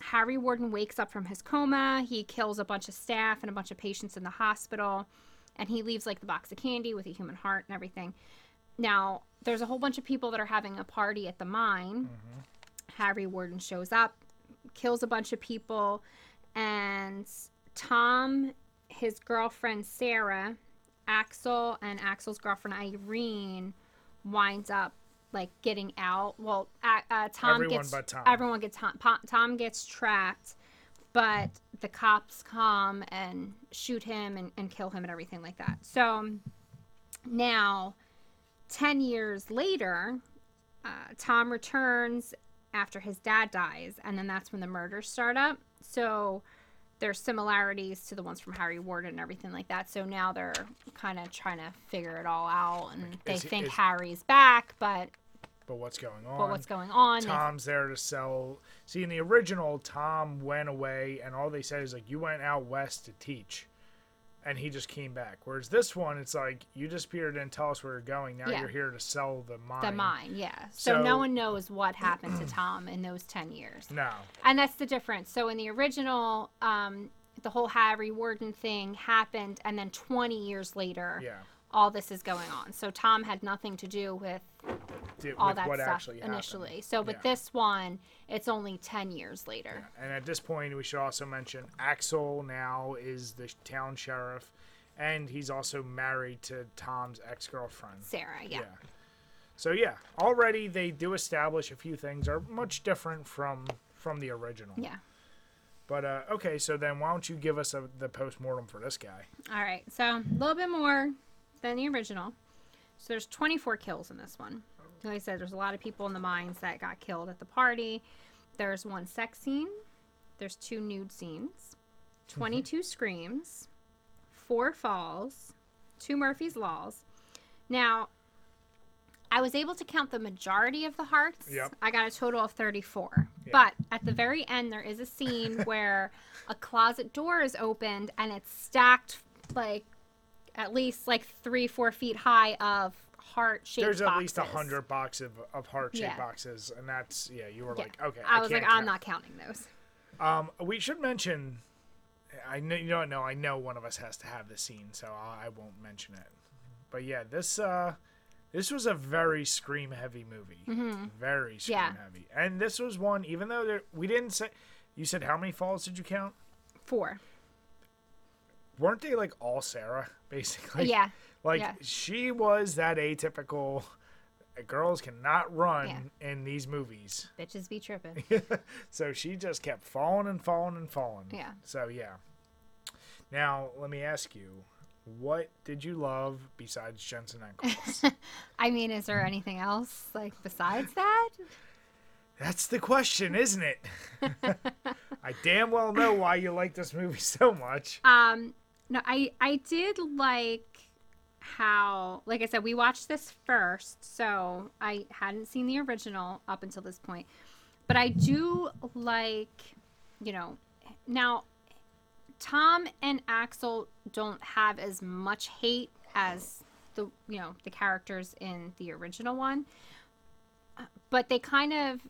Harry Warden wakes up from his coma. He kills a bunch of staff and a bunch of patients in the hospital, and he leaves like the box of candy with a human heart and everything. Now, there's a whole bunch of people that are having a party at the mine. Harry Warden shows up, kills a bunch of people, and Tom, his girlfriend Sarah, Axel, and Axel's girlfriend Irene winds up like getting out. Well, uh, uh, Tom
Everyone
gets
but Tom.
everyone gets Tom, Tom gets trapped, but the cops come and shoot him and, and kill him and everything like that. So now, ten years later, uh, Tom returns after his dad dies, and then that's when the murders start up. So there's similarities to the ones from Harry Warden and everything like that. So now they're kind of trying to figure it all out, and they
Is
think
is-
Harry's back, but
but what's going on.
But what's going on?
Tom's there to sell. See, in the original, Tom went away, and all they said is like, "You went out west to teach," and he just came back. Whereas this one, it's like, "You disappeared and tell us where you're going. Now
Yeah.
you're here to sell the mine."
the mine, yeah. So,
So-
no one knows what happened to Tom in those 10 years.
No.
And that's the difference. So in the original, um, the whole Harry Warden thing happened, and then 20 years later,
Yeah.
all this is going on. So Tom had nothing to do with
Did,
all that
what
stuff
actually happened.
initially. So with
Yeah.
this one, it's only 10 years later.
And at this point, we should also mention Axel now is the town sheriff, and he's also married to Tom's ex girlfriend.
Sarah, yeah.
So yeah, already they do establish a few things are much different from from the original.
Yeah.
But uh, okay, so then why don't you give us a, the post mortem for this guy?
All right. So a little bit more than the original. So there's 24 kills in this one. Like I said, there's a lot of people in the mines that got killed at the party. There's one sex scene. There's two nude scenes. 22 screams. Four falls. Two Murphy's Laws. Now, I was able to count the majority of the hearts.
Yep.
I got a total of 34. But at the very end, there is a scene where a closet door is opened and it's stacked like at least like three, four feet high of heart shaped
There's at least a hundred box of, of heart shaped
Yeah.
boxes, and that's yeah. You were
Yeah.
like, okay.
I was like,
can't
I'm not counting those.
Um, we should mention. I know you don't know. I know one of us has to have the scene, so I, I won't mention it. But yeah, this uh, this was a very scream heavy movie. Very scream
Mm-hmm. Yeah.
heavy, and this was one. Even though there, we didn't say, you said how many falls did you count?
Four.
Weren't they like all Sarah basically?
yeah.
Like
yeah.
she was that atypical. Girls cannot run in these movies.
Bitches be tripping.
So she just kept falling and falling and falling.
Yeah.
So yeah. Now let me ask you, what did you love besides Jensen Ackles?
I mean, is there anything else like besides that?
That's the question, isn't it? I damn well know why you like this movie so much.
Um, no, I I did like how, like I said, we watched this first, so I hadn't seen the original up until this point, but I do like, you know, now Tom and Axel don't have as much hate as the you know the characters in the original one, but they kind of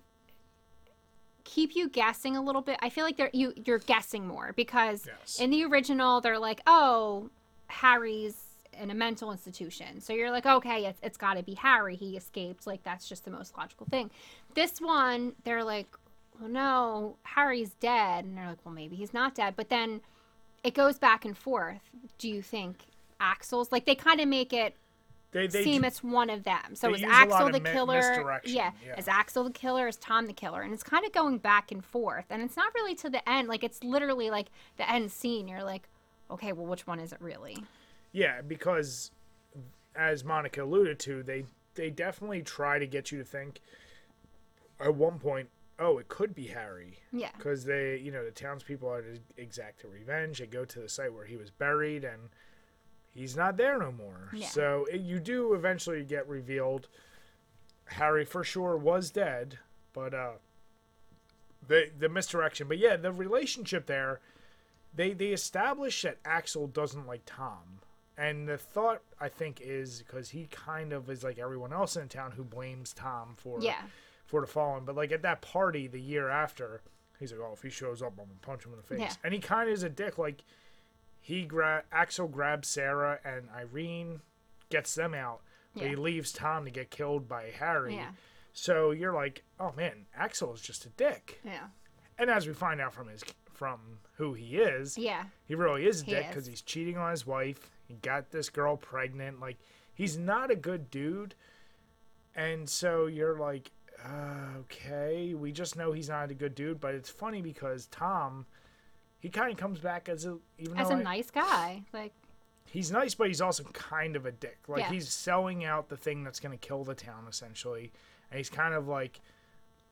keep you guessing a little bit. I feel like they're you you're guessing more because
Yes.
in the original they're like, "Oh, Harry's in a mental institution." So you're like, "Okay, it's it's got to be Harry. He escaped. Like that's just the most logical thing." This one, they're like, "Well, no, Harry's dead." And they're like, "Well, maybe he's not dead." But then it goes back and forth. Do you think Axel's like they kind of make it
They they
seem it's one of them. So is
use a lot
Axel the
mi-
killer? Yeah.
yeah.
Is Axel the killer? Is Tom the killer? And it's kind of going back and forth. And it's not really to the end. Like it's literally like the end scene. You're like, okay, well, which one is it really?
Yeah, because as Monica alluded to, they they definitely try to get you to think at one point, oh, it could be Harry.
Yeah.
Because they, you know, the townspeople are to exact revenge. They go to the site where he was buried, and he's not there no more.
Yeah.
So it, you do eventually get revealed. Harry for sure was dead, but uh, the the misdirection. But yeah, the relationship there, they they establish that Axel doesn't like Tom, and the thought I think is because he kind of is like everyone else in town who blames Tom for
Yeah.
for the fallen. But like at that party the year after, he's like, "Oh, if he shows up, I'm gonna punch him in the face."
Yeah.
And he kind of is a dick. Like he gra- Axel grabs Sarah and Irene, gets them out, but he leaves Tom to get killed by Harry.
Yeah.
So you're like, "Oh man, Axel is just a dick."
Yeah.
And as we find out from his from who he is,
Yeah.
he really is a
He
dick because he's cheating on his wife. He got this girl pregnant. Like he's not a good dude. And so you're like, uh, okay, we just know he's not a good dude. But it's funny because Tom, he kind of comes back as a even
As a
I-
nice guy. Like,
he's nice, but he's also kind of a dick. Like
Yeah.
he's selling out the thing that's going to kill the town essentially, and he's kind of like,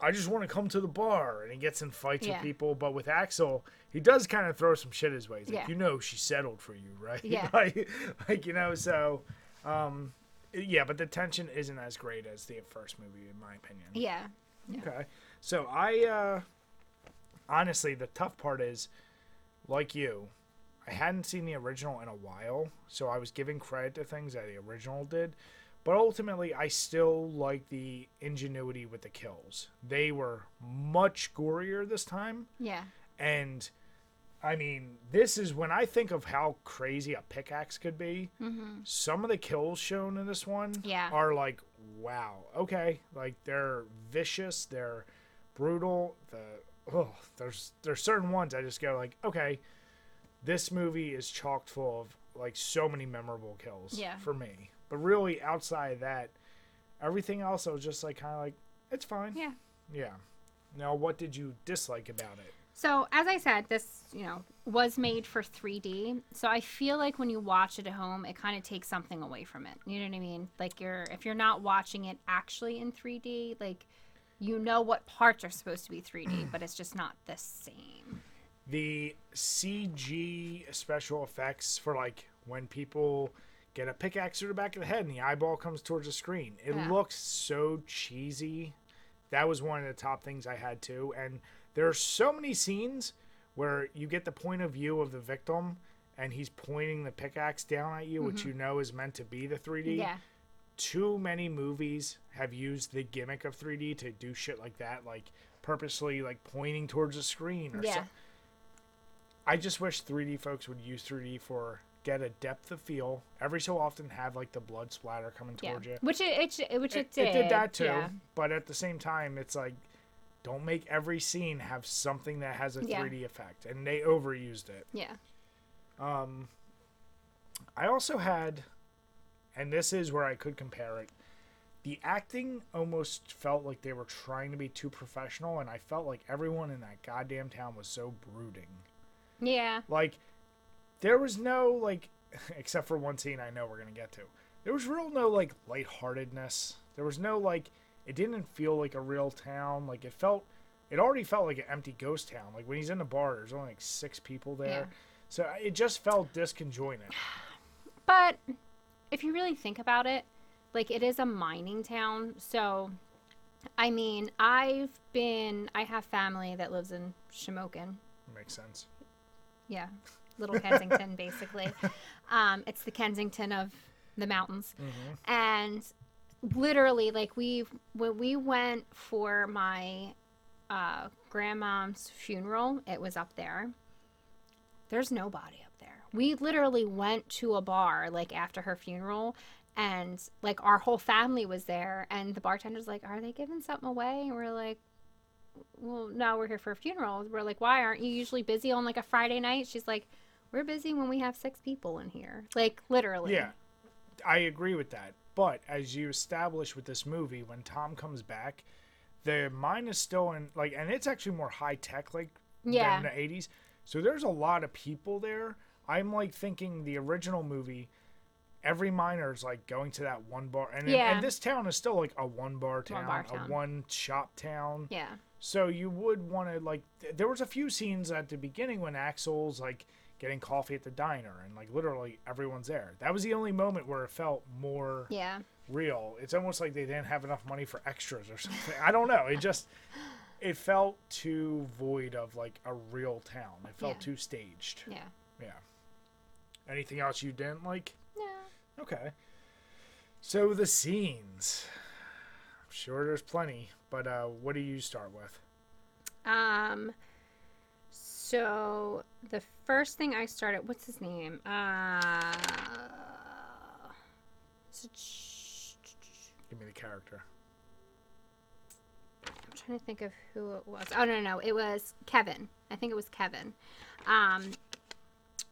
I just want to come to the bar, and he gets in fights
Yeah.
with people. But with Axel, he does kind of throw some shit his way. He's like,
Yeah.
you know, she settled for you, right?
Yeah.
like, like you know, so. Um, yeah, but the tension isn't as great as the first movie, in my opinion.
Yeah.
Okay. So I uh honestly the tough part is like you, I hadn't seen the original in a while, so I was giving credit to things that the original did. But ultimately I still like the ingenuity with the kills. They were much gorier this time
Yeah.
and I mean, this is when I think of how crazy a pickaxe could be. Mm-hmm. Some of the kills shown in this one
Yeah.
are like, wow, okay, like they're vicious, they're brutal. The oh, there's there's certain ones I just go like, okay, this movie is chocked full of like so many memorable kills
Yeah.
for me. But really, outside of that, everything else I was just like kind of like, it's fine.
Yeah.
Yeah. Now, what did you dislike about it?
So, as I said, this, you know, was made for 3D. So, I feel like when you watch it at home, it kind of takes something away from it. You know what I mean? Like you're if you're not watching it actually in 3D, like you know what parts are supposed to be 3D, but it's just not the same.
the CG special effects for like when people get a pickaxe to the back of the head and the eyeball comes towards the screen. It
Yeah.
looks so cheesy. That was one of the top things I had too. And there are so many scenes where you get the point of view of the victim and he's pointing the pickaxe down at you, which mm-hmm. you know is meant to be the 3D.
Yeah.
Too many movies have used the gimmick of 3D to do shit like that, like purposely like pointing towards the screen or
Yeah.
something. I just wish 3D folks would use 3D for get a depth of feel. Every so often, have like the blood splatter coming
Yeah.
towards you.
Which it, it which it,
It,
did.
it did that too,
Yeah.
but at the same time, it's like don't make every scene have something that has a
Yeah.
3D effect, and they overused it.
Yeah.
Um, I also had, and this is where I could compare it. The acting almost felt like they were trying to be too professional, and I felt like everyone in that goddamn town was so brooding.
Yeah.
Like, there was no like, except for one scene I know we're gonna get to. There was real no like lightheartedness. There was no like, it didn't feel like a real town. Like it felt, it already felt like an empty ghost town. Like when he's in the bar, there's only like six people there,
Yeah.
so it just felt disconjointed.
But if you really think about it, like it is a mining town. So, I mean, I've been, I have family that lives in Shamokin.
Makes sense.
Yeah. Little Kensington, basically. Um, it's the Kensington of the mountains. And literally, like, we, when we went for my uh, grandmom's funeral, it was up there. There's nobody up there. We literally went to a bar like after her funeral and like our whole family was there and the bartender's like, "Are they giving something away?" And we're like, "Well, no, we're here for a funeral." We're like, "Why aren't you usually busy on like a Friday night?" She's like, "We're busy when we have 6 people in here." Like literally.
Yeah, I agree with that. But as you establish with this movie, when Tom comes back, the mine is still in like, and it's actually more high tech like
Yeah.
than the '80s. So there's a lot of people there. I'm like thinking the original movie. Every miner is like going to that one bar, and,
Yeah.
and this town is still like a one bar town,
bar
a one shop town.
Yeah.
So you would want to like. th- There was a few scenes at the beginning when Axel's like getting coffee at the diner, and like literally everyone's there. That was the only moment where it felt more
Yeah.
real. It's almost like they didn't have enough money for extras or something. I don't know. It just it felt too void of like a real town. It felt
Yeah.
too staged.
Yeah.
Yeah. Anything else you didn't like?
No.
Okay. So the scenes. I'm sure there's plenty, but uh, what do you start with?
Um. So the first thing I started, what's his name? Uh.
Give me the character.
I'm trying to think of who it was. Oh no, no, no, it was Kevin. I think it was Kevin. Um,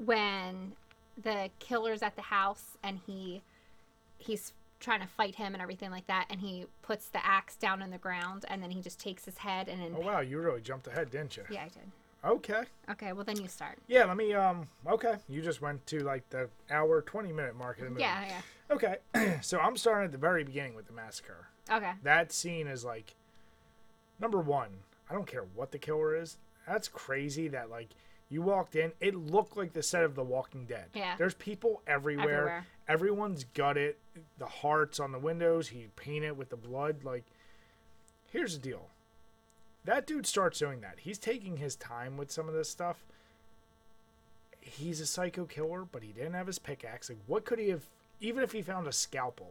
when the killer's at the house and he he's trying to fight him and everything like that, and he puts the axe down in the ground, and then he just takes his head and then
Oh wow, you really jumped ahead, didn't you?
yeah, I did.
Okay.
Okay, well then you start.
Yeah, let me um okay. You just went to like the hour 20 minute mark of the movie.
Yeah, yeah.
Okay. so I'm starting at the very beginning with the massacre.
Okay.
That scene is like number 1. I don't care what the killer is. That's crazy that like You walked in, it looked like the set of The Walking Dead.
Yeah.
There's people everywhere.
Everywhere.
Everyone's gutted. The hearts on the windows. He painted with the blood. Like, here's the deal. That dude starts doing that. He's taking his time with some of this stuff. He's a psycho killer, but he didn't have his pickaxe. Like, what could he have? Even if he found a scalpel,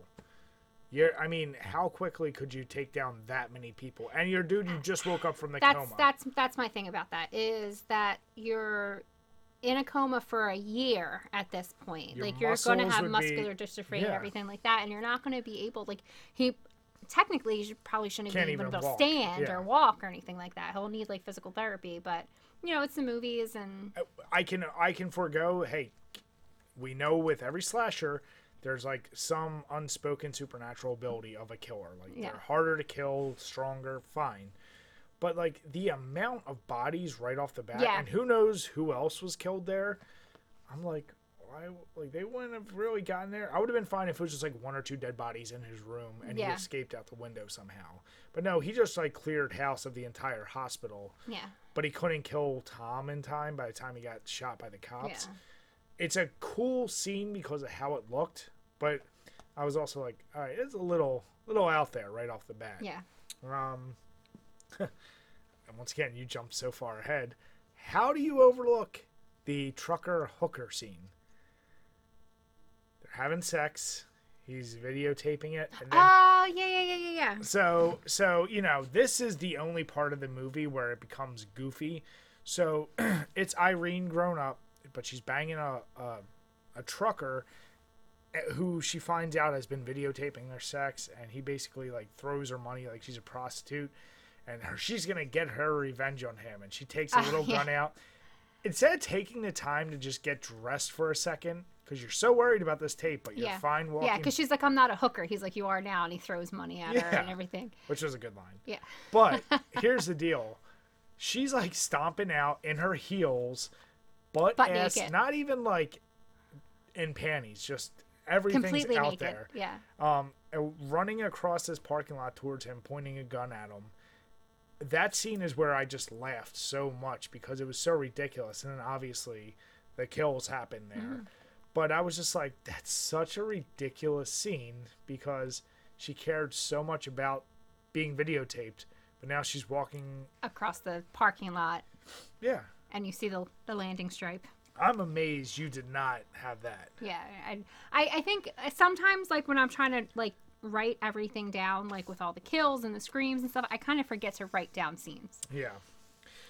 you're. I mean, how quickly could you take down that many people? And you're dude, you just woke up from the
That's
coma.
that's that's my thing about that is that you're in a coma for a year at this point.
Your
like you're going to have muscular
be-
dystrophy and everything like that, and you're not going to be able like he. Technically, he should- probably shouldn't
Can't
even be
even
able to stand
yeah.
or walk or anything like that. He'll need like physical therapy, but you know it's the movies and
I can I can forego. Hey, we know with every slasher, there's like some unspoken supernatural ability of a killer. Like
Yeah.
they're harder to kill, stronger, fine. But like the amount of bodies right off the bat,
Yeah.
and who knows who else was killed there. I'm like, why? Like they wouldn't have really gotten there. I would have been fine if it was just like one or two dead bodies in his room and he escaped out the window somehow. But no, he just like cleared house of the entire hospital.
yeah,
But he couldn't kill Tom in time by the time he got shot by the cops
yeah.
it's a cool scene because of how it looked, but I was also like, all right, it's a little little out there right off the bat.
Yeah.
Um, and once again, you jumped so far ahead. How do you overlook the trucker hooker scene? Having sex. He's videotaping it, and then
Oh yeah, yeah, yeah, yeah, yeah.
so so you know this is the only part of the movie where it becomes goofy so it's irene grown up but she's banging a, a, a trucker eh, who she finds out has been videotaping their sex and he basically like throws her money like she's a prostitute and her, she's gonna get her revenge on him and she takes a
Oh,
little
yeah.
gun out instead of taking the time to just get dressed for a second because you're so worried about this tape but you're
Yeah.
fine walking
Yeah, because she's like, I'm not a hooker. He's like, you are now, and he throws money at her and everything.
which was a good line
Yeah.
But here's the deal. She's like stomping out in her heels, butt,
Butt
ass,
naked.
not even like in panties, just everything's
Completely
out
naked.
there.
Yeah.
Um, running across this parking lot towards him, pointing a gun at him. That scene is where I just laughed so much because it was so ridiculous, and then obviously the kills happened there. But I was just like, that's such a ridiculous scene because she cared so much about being videotaped, but now she's walking.
Across the parking lot,
Yeah,
and you see the the landing stripe.
I'm amazed you did not have that.
Yeah, I, I I think sometimes like when I'm trying to like write everything down, like with all the kills and the screams and stuff, I kind of forget to write down scenes.
Yeah.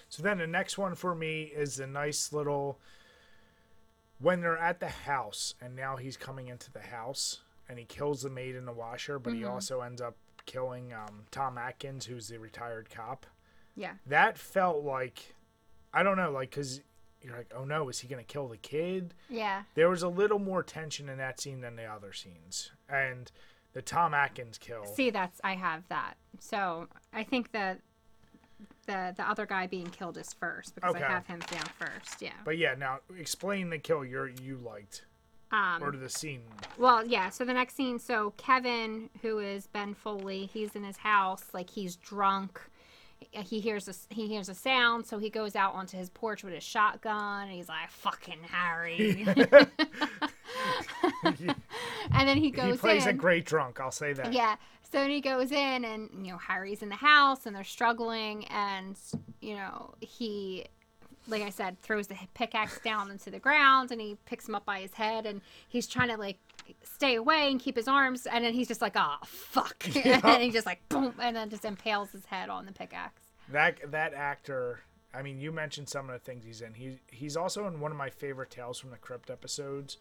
So then the next one for me is a nice little when they're at the house and now he's coming into the house and he kills the maid in the washer, but he also ends up killing um, Tom Atkins, who's the retired cop.
Yeah.
That felt like I don't know, like because you're like, oh no, is he gonna kill the kid?
Yeah.
There was a little more tension in that scene than the other scenes, and the Tom Atkins kill.
See, that's I have that. So I think that the the other guy being killed is first because
Okay.
I have him down first. Yeah.
But yeah, now explain the kill you you liked
Um,
or the scene.
Well, yeah. So the next scene, so Kevin, who is Ben Foley, he's in his house, like he's drunk. He hears a he hears a sound, so he goes out onto his porch with his shotgun, and he's like, "Fucking Harry!" and then he goes
he plays
in.
a great drunk. I'll say that.
Yeah. So he goes in, and you know Harry's in the house, and they're struggling, and you know he, like I said, throws the pickaxe down into the ground, and he picks him up by his head, and he's trying to like stay away and keep his arms, and then he's just like, "Oh fuck," and he just like boom, and then just impales his head on the pickaxe.
That that actor. I mean, you mentioned some of the things he's in. He he's also in one of my favorite Tales from the Crypt episodes.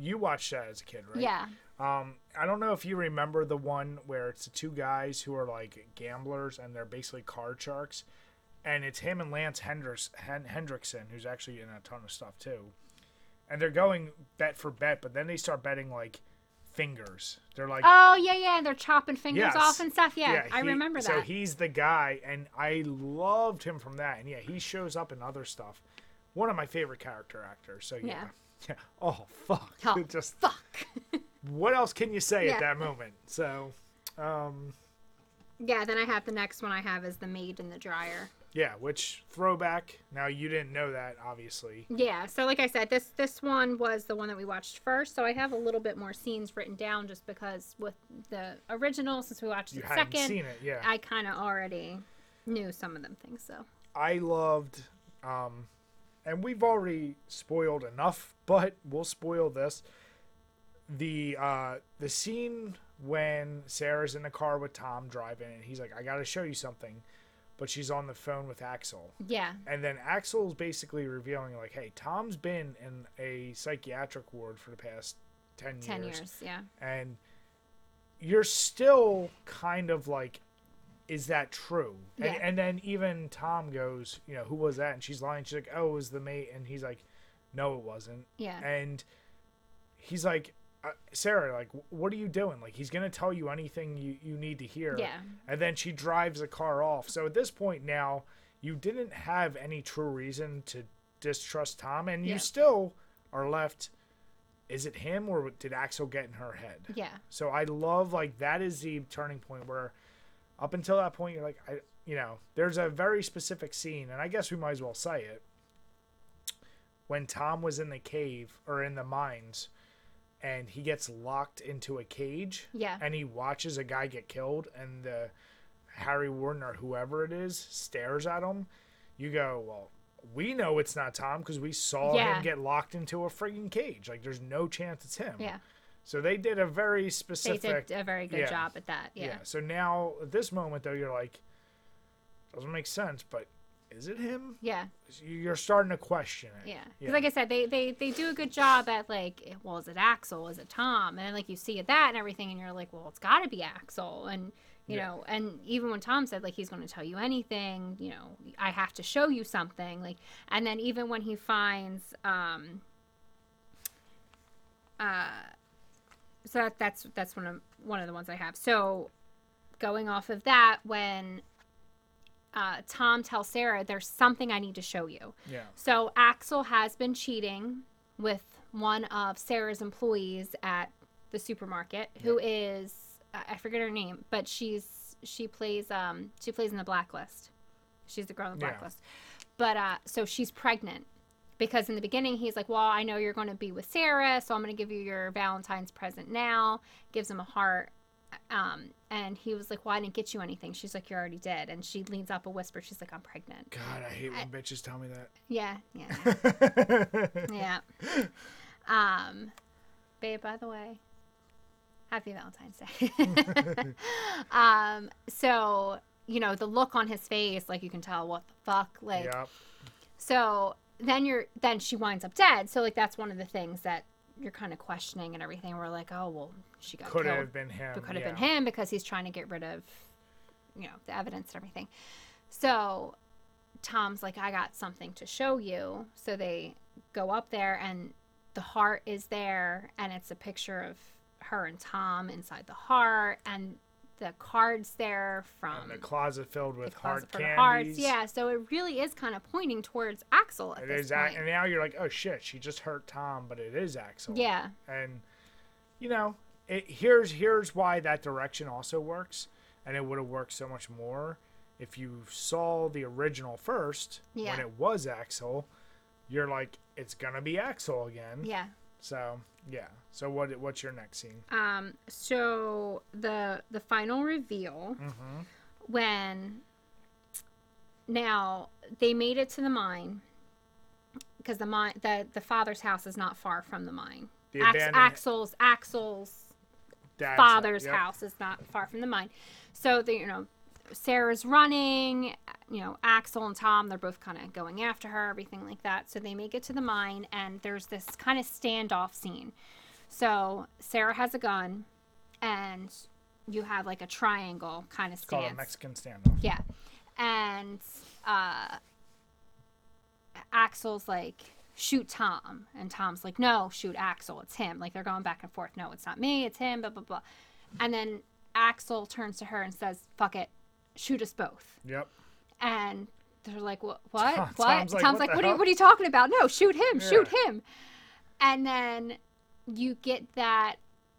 You watched that as a kid, right?
Yeah.
Um, I don't know if you remember the one where it's the two guys who are like gamblers and they're basically card sharks, and it's him and Lance Hendricks, Hen- Henriksen, who's actually in a ton of stuff too, and they're going bet for bet, but then they start betting like fingers. They're like,
Oh yeah, yeah. They're chopping fingers
Yes.
off and stuff. Yeah, I
he-
remember that.
So he's the guy, and I loved him from that. And yeah, he shows up in other stuff. One of my favorite character actors. So yeah.
Yeah.
Yeah. Oh fuck.
Oh,
Just
fuck.
what else can you say
Yeah.
at that moment? So, um,
Yeah, then I have the next one I have is the maid in the dryer.
Yeah, which throwback. Now you didn't know that, obviously.
Yeah, so like I said, this this one was the one that we watched first, so I have a little bit more scenes written down just because with the original, since we watched
You
it second,
seen it, yeah.
I kind of already knew some of them things. So
I loved, um, and we've already spoiled enough, but we'll spoil this. The uh, the scene when Sarah's in the car with Tom driving, and he's like, "I got to show you something," but she's on the phone with Axel,
yeah,
and then Axel's basically revealing like, "Hey, Tom's been in a psychiatric ward for the past ten,
ten
years,
years. Yeah,
and you're still kind of like is that true? And,
Yeah.
and then even tom goes you know who was that? And she's lying she's like oh it was the mate and he's like no it wasn't.
Yeah,
and he's like uh, sarah like what are you doing like he's gonna tell you anything you, you need to hear
Yeah.
and then she drives the car off so at this point now you didn't have any true reason to distrust tom and you
Yeah.
still are left is it him or did axel get in her head
yeah,
so I love like that is the turning point where up until that point you're like I you know, there's a very specific scene and I guess we might as well say it. When Tom was in the cave or in the mines and he gets locked into a cage
Yeah.
and he watches a guy get killed and the Harry Warden or whoever it is stares at him, you go, well, we know it's not Tom because we saw
Yeah.
him get locked into a frigging cage. Like, there's no chance it's him.
yeah.
So they did a very
They
specific.
did a very good
yeah.
job at that. Yeah.
So now at this moment though, you're like, doesn't make sense, but is it him?
Yeah.
You're starting to question it.
Yeah, because like I said, they, they they do a good job at like, well, is it Axel? Is it Tom? And like you see that and everything, and you're like, well, it's got to be Axel. And you
Yeah.
know, and even when Tom said like he's going to tell you anything, you know, I have to show you something. Like, and then even when he finds, um, uh, so that, that's that's one of one of the ones I have. So going off of that, when uh, Tom tells Sarah, "There's something I need to show you."
Yeah.
So Axel has been cheating with one of Sarah's employees at the supermarket, who is I forget her name, but she's she plays um she plays in the Blacklist. She's the girl in the
Yeah.
Blacklist. But uh, so she's pregnant because in the beginning he's like, "Well, I know you're going to be with Sarah, so I'm going to give you your Valentine's present now." Gives him a heart. Um, and he was like, "Well, I didn't get you anything." She's like, "You're already dead." And she leans up a whisper. She's like, "I'm pregnant."
God, I hate when bitches tell me that.
Yeah, yeah, yeah. Um, babe, by the way, happy Valentine's Day. um, so you know the look on his face, like you can tell what the fuck, like.
Yep.
So then you're then she winds up dead. So like that's one of the things that you're kind of questioning and everything. We're like, oh well, she got
Could
killed.
have been him.
It could have
yeah.
been him because he's trying to get rid of, you know, the evidence and everything. So Tom's like, I got something to show you. So they go up there and the heart is there and it's a picture of her and Tom inside the heart and the cards there from
And the closet filled with
closet
heart candies.
hearts. Yeah, so it really is kind of pointing towards Axel at
It
this
is,
point.
and now you're like, oh shit, she just hurt Tom, but it is Axel.
yeah,
and you know it, here's here's why that direction also works and it would have worked so much more if you saw the original first when it was axel you're like it's gonna be axel again
yeah.
so yeah so what what's your next scene
Um, so the the final reveal
mm-hmm.
when now they made it to the mine because the mine the the father's house is not far from the mine.
The
Ax- Axel's Axel's
Dad's
father's
yep.
house is not far from the mine. So the you know Sarah's running, you know Axel and Tom they're both kind of going after her, everything like that. So they make it to the mine and there's this kind of standoff scene. So Sarah has a gun and you have like a triangle kind of
it's called a mexican standoff
Yeah. And uh Axel's like, shoot Tom. And Tom's like, no, shoot Axel. It's him. Like they're going back and forth. No, it's not me. It's him. Blah, blah, blah. And then Axel turns to her and says, fuck it. Shoot us both.
yep
And they're like, what? What?
Tom-
what?
Tom's like,
Tom's
"What
like, what, are you, what are you talking about? No, shoot him. Shoot him. And then you get that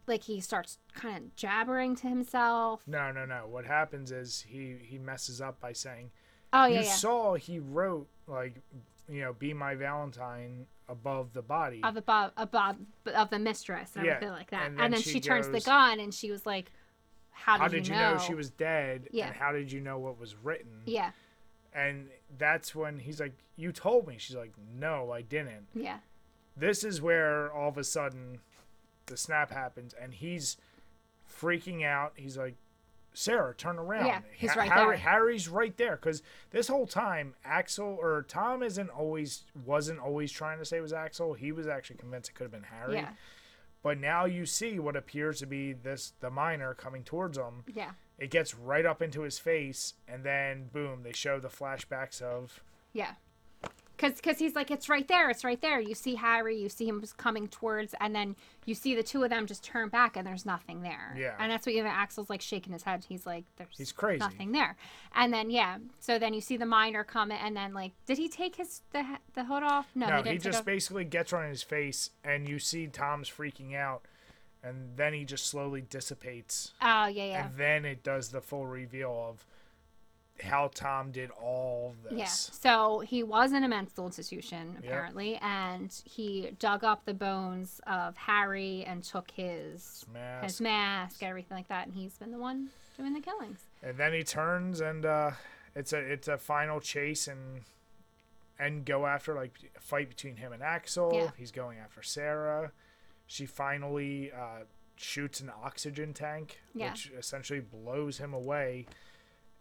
like he starts kind of jabbering to himself.
No, no, no. What happens is he he messes up by saying,
Oh yeah,
"You
yeah.
saw he wrote like, you know, be my Valentine above the body."
of above above of the mistress and
Yeah,
everything like that.
and
And
then
then,
she
she, turns the gun and she was like, "How did,
how did you know? she was dead?
Yeah.
And how did you know what was written?
Yeah,
And that's when he's like, "You told me." She's like, "No, I didn't."
yeah,
This is where all of a sudden the snap happens, and he's freaking out. He's like, "Sarah, turn around."
Yeah, he's
Ha-
right
Harry,
there.
Harry's right there because this whole time Axel or Tom isn't always wasn't always trying to say it was Axel. He was actually convinced it could have been Harry.
yeah,
But now you see what appears to be this the miner coming towards him.
yeah,
It gets right up into his face, and then boom, they show the flashbacks of
yeah. Cause, cause he's like, it's right there, it's right there. You see Harry, you see him coming towards, and then you see the two of them just turn back, and there's nothing there.
Yeah.
And that's what even Axel's like shaking his head. He's like, there's
He's crazy.
nothing there. And then yeah, so then you see the miner come, and then like, did he take his the the hood off? No,
No,
he
he, just basically gets on his face, and you see Tom's freaking out, and then he just slowly dissipates,
Oh yeah, yeah.
and then it does the full reveal of how Tom did all this.
Yeah. So he was in a mental institution
Yep.
apparently, and he dug up the bones of Harry and took his
Mask.
his mask, everything like that, and he's been the one doing the killings.
And then he turns, and uh, it's a it's a final chase, and and go after like a fight between him and Axel.
Yeah.
He's going after Sarah. She finally uh, shoots an oxygen tank,
Yeah.
which essentially blows him away.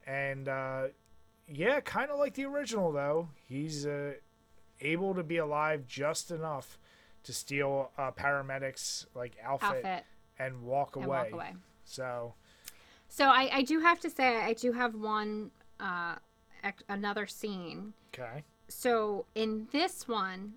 And uh, yeah, kind of like the original though. He's uh, able to be alive just enough to steal a paramedic's like outfit,
Outfit
and walk
and
away.
walk away.
So
So I, I do have to say I do have one uh another scene.
okay,
So in this one,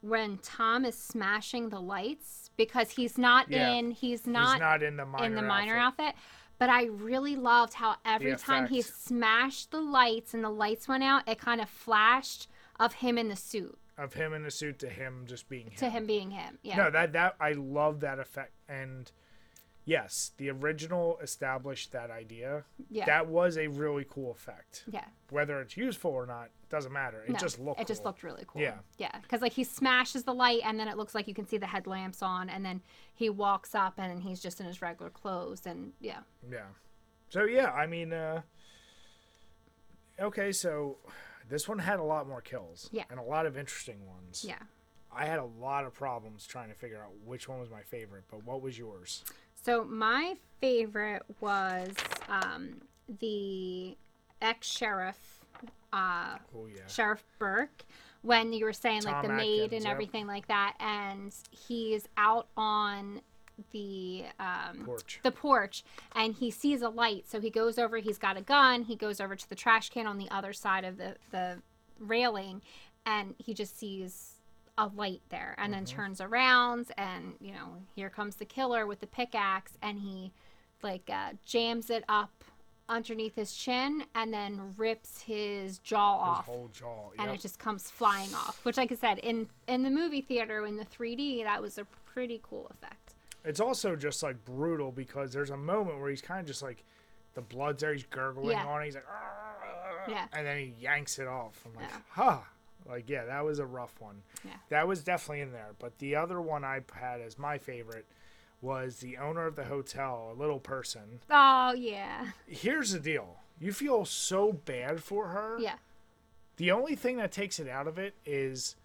when Tom is smashing the lights because he's not
Yeah.
in he's
he's
not
not in the miner
in the miner
outfit.
outfit. But I really loved how every time he smashed the lights and the lights went out, it kind of flashed of him in the suit
of him in the suit to him just being him.
to him being him. Yeah.
No, that that I love that effect and yes, the original established that idea.
yeah.
That was a really cool effect.
yeah.
Whether it's useful or not doesn't matter. It
No,
just looked
It just looked really cool.
Yeah.
Yeah. Because like he smashes the light and then it looks like you can see the headlamps on and then he walks up and he's just in his regular clothes and yeah.
Yeah. So yeah, I mean uh Okay, so this one had a lot more kills
Yeah.
and a lot of interesting ones.
Yeah.
I had a lot of problems trying to figure out which one was my favorite, but what was yours?
So my favorite was um, the ex sheriff, uh,
Oh yeah.
Sheriff Burke, when you were saying like
Tom
the maid and
yep.
everything like that, and he's out on the um,
Porch.
the porch and he sees a light so he goes over he's got a gun he goes over to the trash can on the other side of the the railing and he just sees a light there and then turns around and you know here comes the killer with the pickaxe and he like uh, jams it up underneath his chin and then rips his jaw
His
off
whole jaw.
and it just comes flying off which like i said in in the movie theater in the 3d that was a pretty cool effect
It's also just like brutal because there's a moment where he's kind of just like the blood's there, he's gurgling
Yeah.
on it, he's like,
Yeah.
and then he yanks it off. I'm like,
Yeah.
huh. Like, yeah, that was a rough one.
Yeah.
That was definitely in there. But the other one I had as my favorite was the owner of the hotel, a little person.
oh yeah
Here's the deal you feel so bad for her.
yeah
The only thing that takes it out of it is,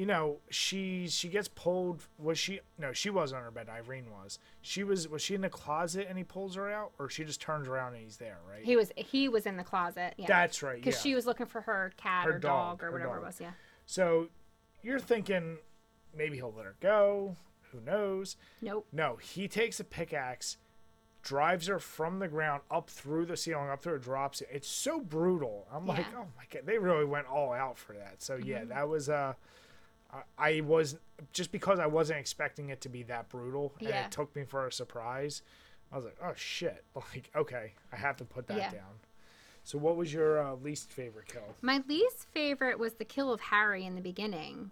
you know, she she gets pulled. Was she? No, she was on her bed. Irene was. She was. Was she in the closet and he pulls her out, or she just turns around and he's there? Right.
He was he was in the closet. Yeah.
That's right. Yeah.
Because she was looking for her cat
Her
or
dog,
dog, or whatever
dog.
it was. Yeah.
So you're thinking maybe he'll let her go. Who knows?
Nope.
No, he takes a pickaxe, drives her from the ground up through the ceiling, up through her drops it. It's so brutal. I'm like,
Yeah. Mm-hmm.
oh my god, they really went all out for that. So yeah, that was uh I- I was just because I wasn't expecting it to be that brutal, and
Yeah.
it took me for a surprise. I was like, "Oh shit!" Like, okay, I have to put that
Yeah.
down. So, what was your uh, least favorite kill?
My least favorite was the kill of Harry in the beginning.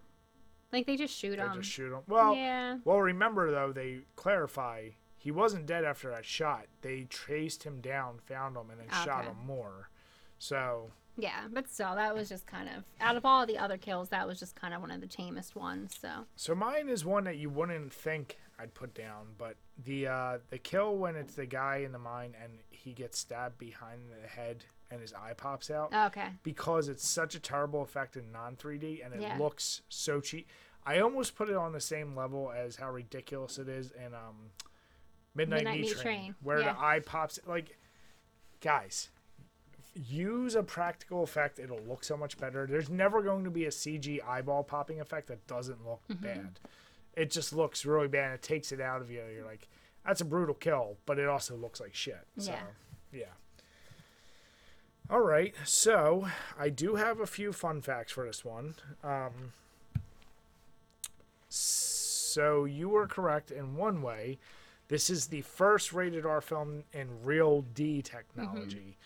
Like they just shoot
They
him.
just shoot him. Well,
yeah.
well, remember though, they clarify he wasn't dead after that shot. They traced him down, found him, and then shot him more. So
Yeah, but still, that was just kind of out of all the other kills, that was just kind of one of the tamest ones. So
So mine is one that you wouldn't think I'd put down, but the uh, the kill when it's the guy in the mine and he gets stabbed behind the head and his eye pops out
okay,
because it's such a terrible effect in non 3D and it
Yeah.
looks so cheap. I almost put it on the same level as how ridiculous it is in um, Midnight,
Midnight
Meat
Meat
Train,
Train,
where
yeah.
the eye pops. Like, guys, use a practical effect; it'll look so much better. There's never going to be a CG eyeball popping effect that doesn't look
Mm-hmm.
bad. It just looks really bad. It takes it out of you. You're like, that's a brutal kill, but it also looks like shit. So,
Yeah.
yeah. All right, so I do have a few fun facts for this one. Um, so you were correct in one way. This is the first rated R film in RealD technology.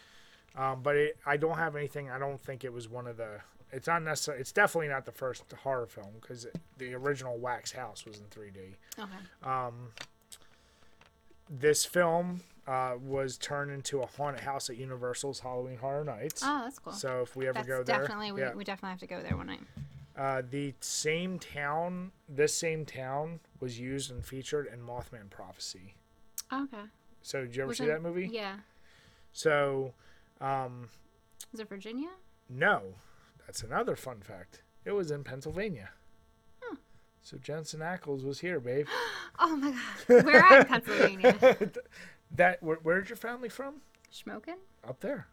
Um, but it, I don't have anything. I don't think it was one of the. It's not necessarily. It's definitely not the first horror film because the original Wax House was in 3D
okay,
this film uh, was turned into a haunted house at Universal's Halloween Horror Nights.
oh, that's cool.
So if we ever
that's
go there,
definitely we,
yeah.
we definitely have to go there one night.
uh, the same town, this same town was used and featured in Mothman Prophecy.
Okay,
So did you ever see
it-
that movie?
Yeah,
So um,
is it Virginia?
no, that's another fun fact. It was in Pennsylvania. So Jensen Ackles was here, babe.
Oh my God, we're at Pennsylvania.
that where, where's your family from?
Smoking?
Up there.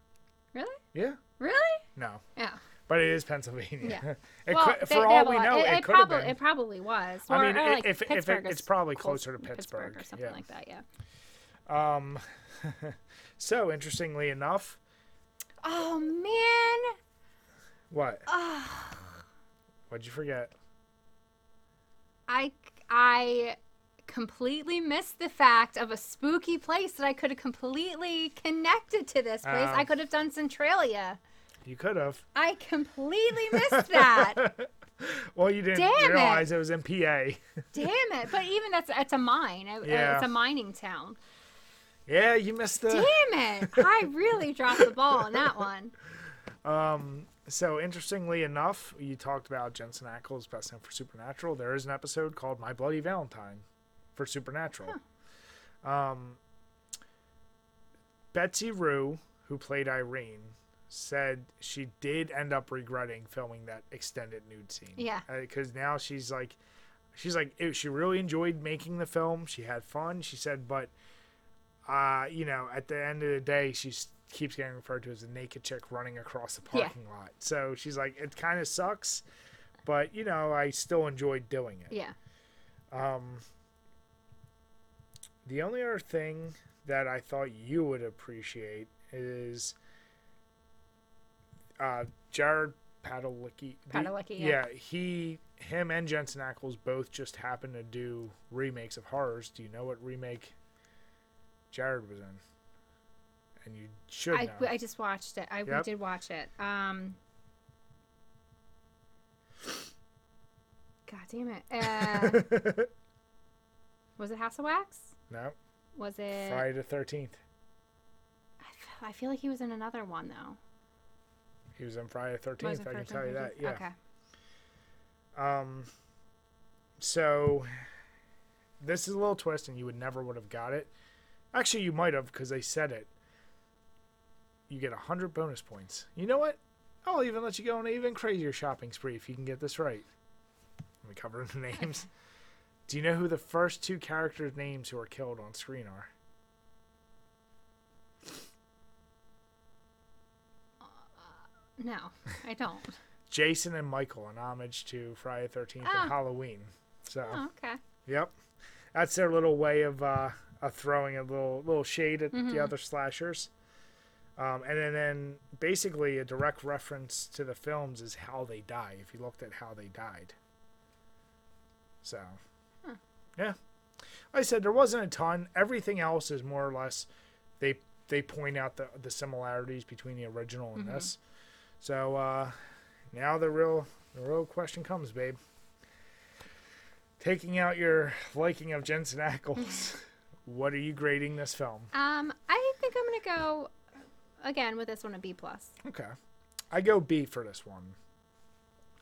Really?
Yeah.
Really?
No,
Yeah.
but it is Pennsylvania.
Yeah.
it
well,
could,
they-
for
they
all we
lot-
know,
it,
it,
it
could have
probably
been.
it probably was.
I mean,
or,
i-
like
if if it- it's probably
close-
closer to Pittsburgh,
or something
yeah.
like that. Yeah.
Um, so interestingly enough,
Oh man.
what? What'd you forget?
I I completely missed the fact of a spooky place that I could have completely connected to this place.
Um,
I could have done Centralia.
You could have.
I completely missed that.
Well, you didn't
Damn it.
realize it. was in PA.
Damn it! But even that's it's a mine. It-
Yeah.
It's a mining town.
Yeah, you missed the.
Damn it! I really dropped the ball on that one.
Um, so interestingly enough, you talked about Jensen Ackles best known for Supernatural. There is an episode called My Bloody Valentine for Supernatural. Um, Betsy Rue, who played Irene, said she did end up regretting filming that extended nude scene.
Yeah.
because now she's like, she's like, she really enjoyed making the film. She had fun. She said, but uh, you know, at the end of the day, she keeps getting referred to as a naked chick running across the
Yeah.
parking lot. So she's like, it kind of sucks, but you know, I still enjoyed doing it.
Yeah.
Um, The only other thing that I thought you would appreciate is uh, Jared Padalecki.
Padalecki, yeah.
he, him, and Jensen Ackles both just happen to do remakes of horrors. Do you know what remake Jared was in? And you should
I,
know.
I just watched it. I
Yep.
did watch it. Um. God damn it. Uh, was it House of Wax?
no,
Was it?
Friday the Thirteenth.
I f- I feel like he was in another one though.
He was in Friday the Thirteenth. I can tell you that. Yeah.
Okay.
Um, so this is a little twist, and you would never would have got it. Actually, you might have because they said it. You get a hundred bonus points. You know what? I'll even let you go on an even crazier shopping spree if you can get this right. Let me cover the names. Do you know who the first two characters' names who are killed on screen are?
No, I don't.
Jason and Michael, in homage to Friday the Thirteenth
Ah.
and Halloween. So.
Oh, okay.
Yep, that's their little way of uh, of throwing a little little shade at
Mm-hmm.
the other slashers. Um, and then, then basically a direct reference to the films is how they die. If you looked at how they died, so yeah, like I said, there wasn't a ton. Everything else is more or less they they point out the the similarities between the original and this. So uh, now the real the real question comes, babe. taking out your liking of Jensen Ackles, what are you grading this film?
Um, I think I'm gonna go again with this one a B plus.
Okay. I go B for this one.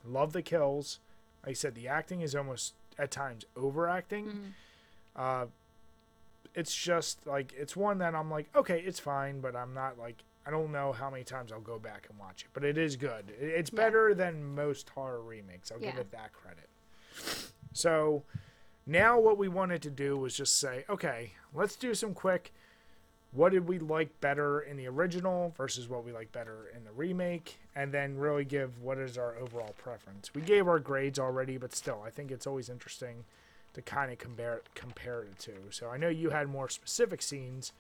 Love the kills. Like I said, the acting is almost at times overacting. Uh, it's just like it's one that I'm like, okay, it's fine, but I'm not like I don't know how many times I'll go back and watch it, but it is good. It- It's
Yeah.
better than most horror remakes. I'll give it that credit. So now what we wanted to do was just say, okay, let's do some quick what did we like better in the original versus what we like better in the remake and then really give what is our overall preference we gave our grades already but still i think it's always interesting to kind of compare compare the two so i know you had more specific scenes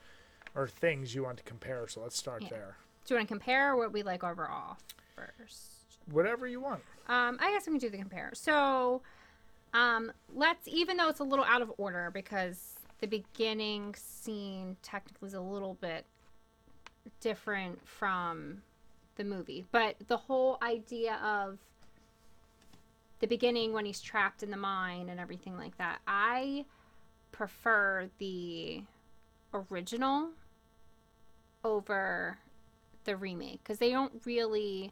or things you want to compare so let's start
Yeah.
there
Do you want to compare what we like overall first?
whatever you want
Um, I guess we can do the compare. So, um, let's even though it's a little out of order because the beginning scene technically is a little bit different from the movie, but the whole idea of the beginning when he's trapped in the mine and everything like that, I prefer the original over the remake because they don't really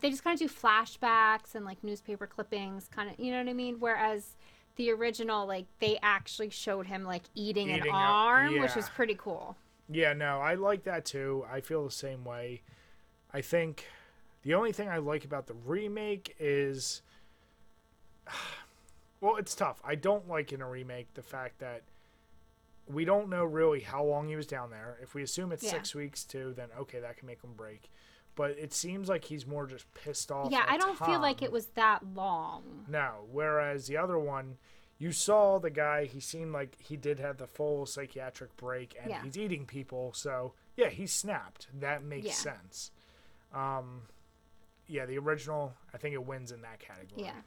they just kind of do flashbacks and like newspaper clippings kind of you know what i mean whereas the original like they actually showed him like eating,
Eating
an
a-
arm which
yeah.
was pretty cool
Yeah, no, I like that too. I feel the same way. I think the only thing I like about the remake is well, it's tough. I don't like in a remake the fact that we don't know really how long he was down there. If we assume it's
Yeah.
6 weeks too, then okay, that can make him break. But it seems like he's more just pissed off.
yeah i don't feel like it was that long
No. Whereas the other one, you saw the guy, he seemed like he did have the full psychiatric break and
Yeah.
he's eating people. So, yeah, he snapped. That makes
Yeah.
sense. Um, yeah, the original, I think it wins in that category.
yeah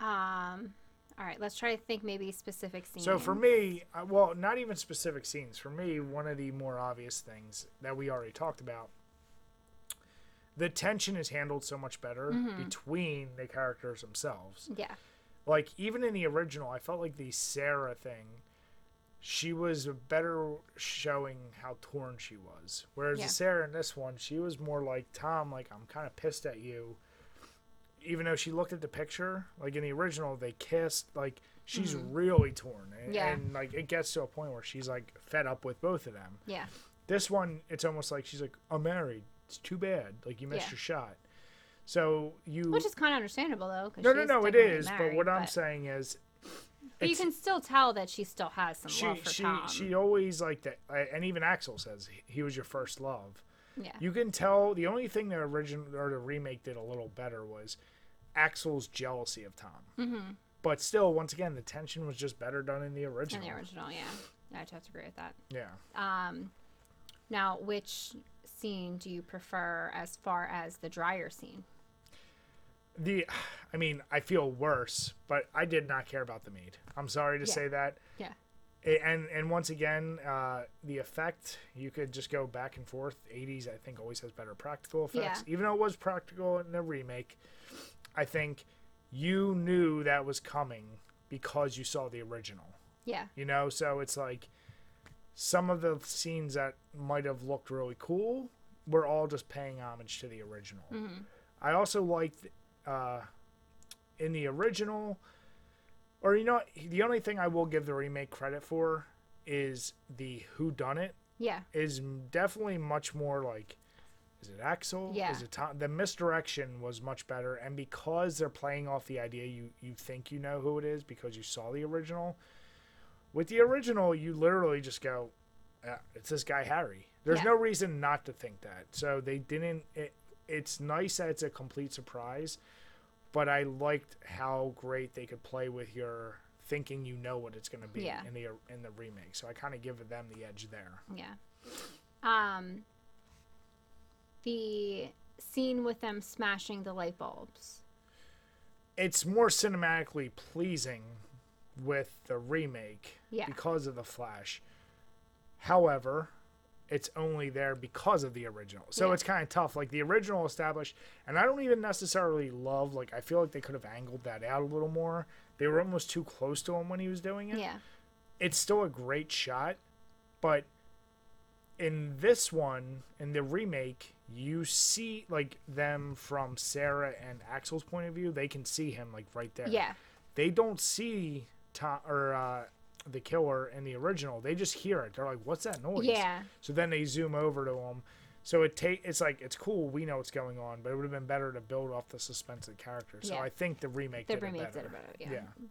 um all right let's try to think maybe specific scenes
So for me, uh, well, not even specific scenes. For me, one of the more obvious things that we already talked about, the tension is handled so much better
Mm-hmm.
between the characters themselves.
yeah
like even in the original i felt like the sarah thing she was better showing how torn she was whereas
Yeah.
the sarah in this one she was more like tom like i'm kind of pissed at you even though she looked at the picture like in the original they kissed like she's really torn and,
Mm-hmm. Yeah.
and like it gets to a point where she's like fed up with both of them
yeah
this one it's almost like she's like i'm married it's too bad. Like you missed
Yeah.
your shot. So you
which is kind of understandable though
no no no it
is.
is but
married,
what i'm saying is
but you can still tell that she still has some
she
love for
she
tom.
she always like that and even axel says he- was your first love.
Yeah.
You can tell the only thing the original or the remake did a little better was axel's jealousy of tom. Mm-hmm. but still once again the tension was just better done in the
in
original
the original. yeah. I have to agree with that.
Yeah.
Um, now, which scene do you prefer as far as the dryer scene?
the i mean i feel worse but i did not care about the mead i'm sorry to
Yeah.
say that
Yeah.
And and once again uh, the effect you could just go back and forth 80s i think always has better practical effects
Yeah.
even though it was practical in the remake i think you knew that was coming because you saw the original
Yeah.
you know so it's like some of the scenes that might have looked really cool were all just paying homage to the original i also liked uh, in the original or you know the only thing i will give the remake credit for is the who done it
Yeah.
is definitely much more like is it Axel?
Yeah.
Is it Tom? The misdirection was much better, and because they're playing off the idea you you think you know who it is because you saw the original. With the original, you literally just go, "Yeah, "It's this guy Harry." There's
Yeah.
no reason not to think that. So they didn't. It, it's nice that it's a complete surprise, but I liked how great they could play with your thinking you know what it's going to be
Yeah.
in the in the remake. So I kind of give them the edge there.
Yeah. Um, the scene with them smashing the light bulbs.
it's more cinematically pleasing with the remake
Yeah.
because of the flash however it's only there because of the original so
Yeah.
it's kind of tough like the original established and i don't even necessarily love like i feel like they could have angled that out a little more they were almost too close to him when he was doing it.
Yeah.
It's still a great shot, but in this one, in the remake, you see like them from Sarah and Axel's point of view. They can see him like right there.
Yeah.
They don't see Tom or uh, the killer in the original. They just hear it. They're like, "What's that noise?"
Yeah.
So then they zoom over to him. So it take it's like it's cool. We know what's going on, but it would have been better to build off the suspense of the character. So
Yeah.
I think the remake
The
did
remake
it better.
did it better. Yeah.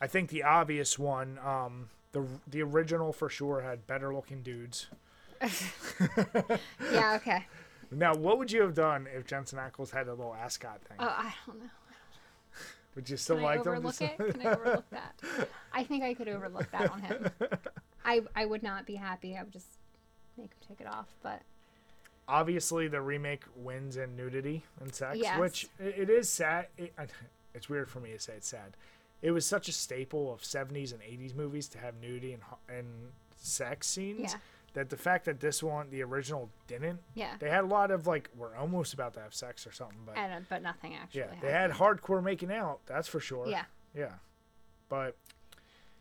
I think the obvious one, um, the the original for sure had better looking dudes.
Yeah. Okay.
Now, what would you have done if Jensen Ackles had a little ascot thing?
Oh, I don't know.
Would you still
Can
like
I
them?
overlook it? Can I overlook that? I think I could overlook that on him. I I would not be happy. I would just make him take it off. But
Obviously, the remake wins in nudity and sex,
Yes.
which it is sad. It, it's weird for me to say it's sad. It was such a staple of 70s and 80s movies to have nudity and and sex scenes
Yeah.
That the fact that this one, the original, didn't.
yeah.
They had a lot of like we're almost about to have sex or something, but
And, uh, but nothing actually.
yeah, they had hardcore making out. That's for sure.
Yeah.
Yeah. But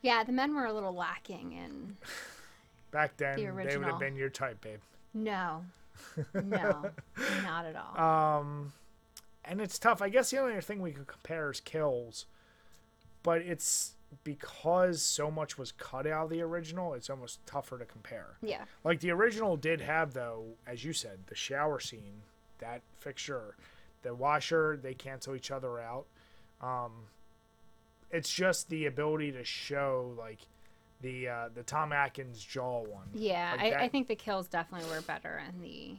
Yeah. The men were a little lacking in.
back then,
The
they would have been your type, babe.
No. No. not at all.
Um, and it's tough. I guess the only other thing we could compare is kills, but it's because so much was cut out of the original. It's almost tougher to compare.
yeah.
Like the original did have, though, as you said, the shower scene, that fixture, the washer. They cancel each other out. Um, it's just the ability to show like the uh, the Tom Atkins jaw one.
Yeah.
Like
I, I think the kills definitely were better in the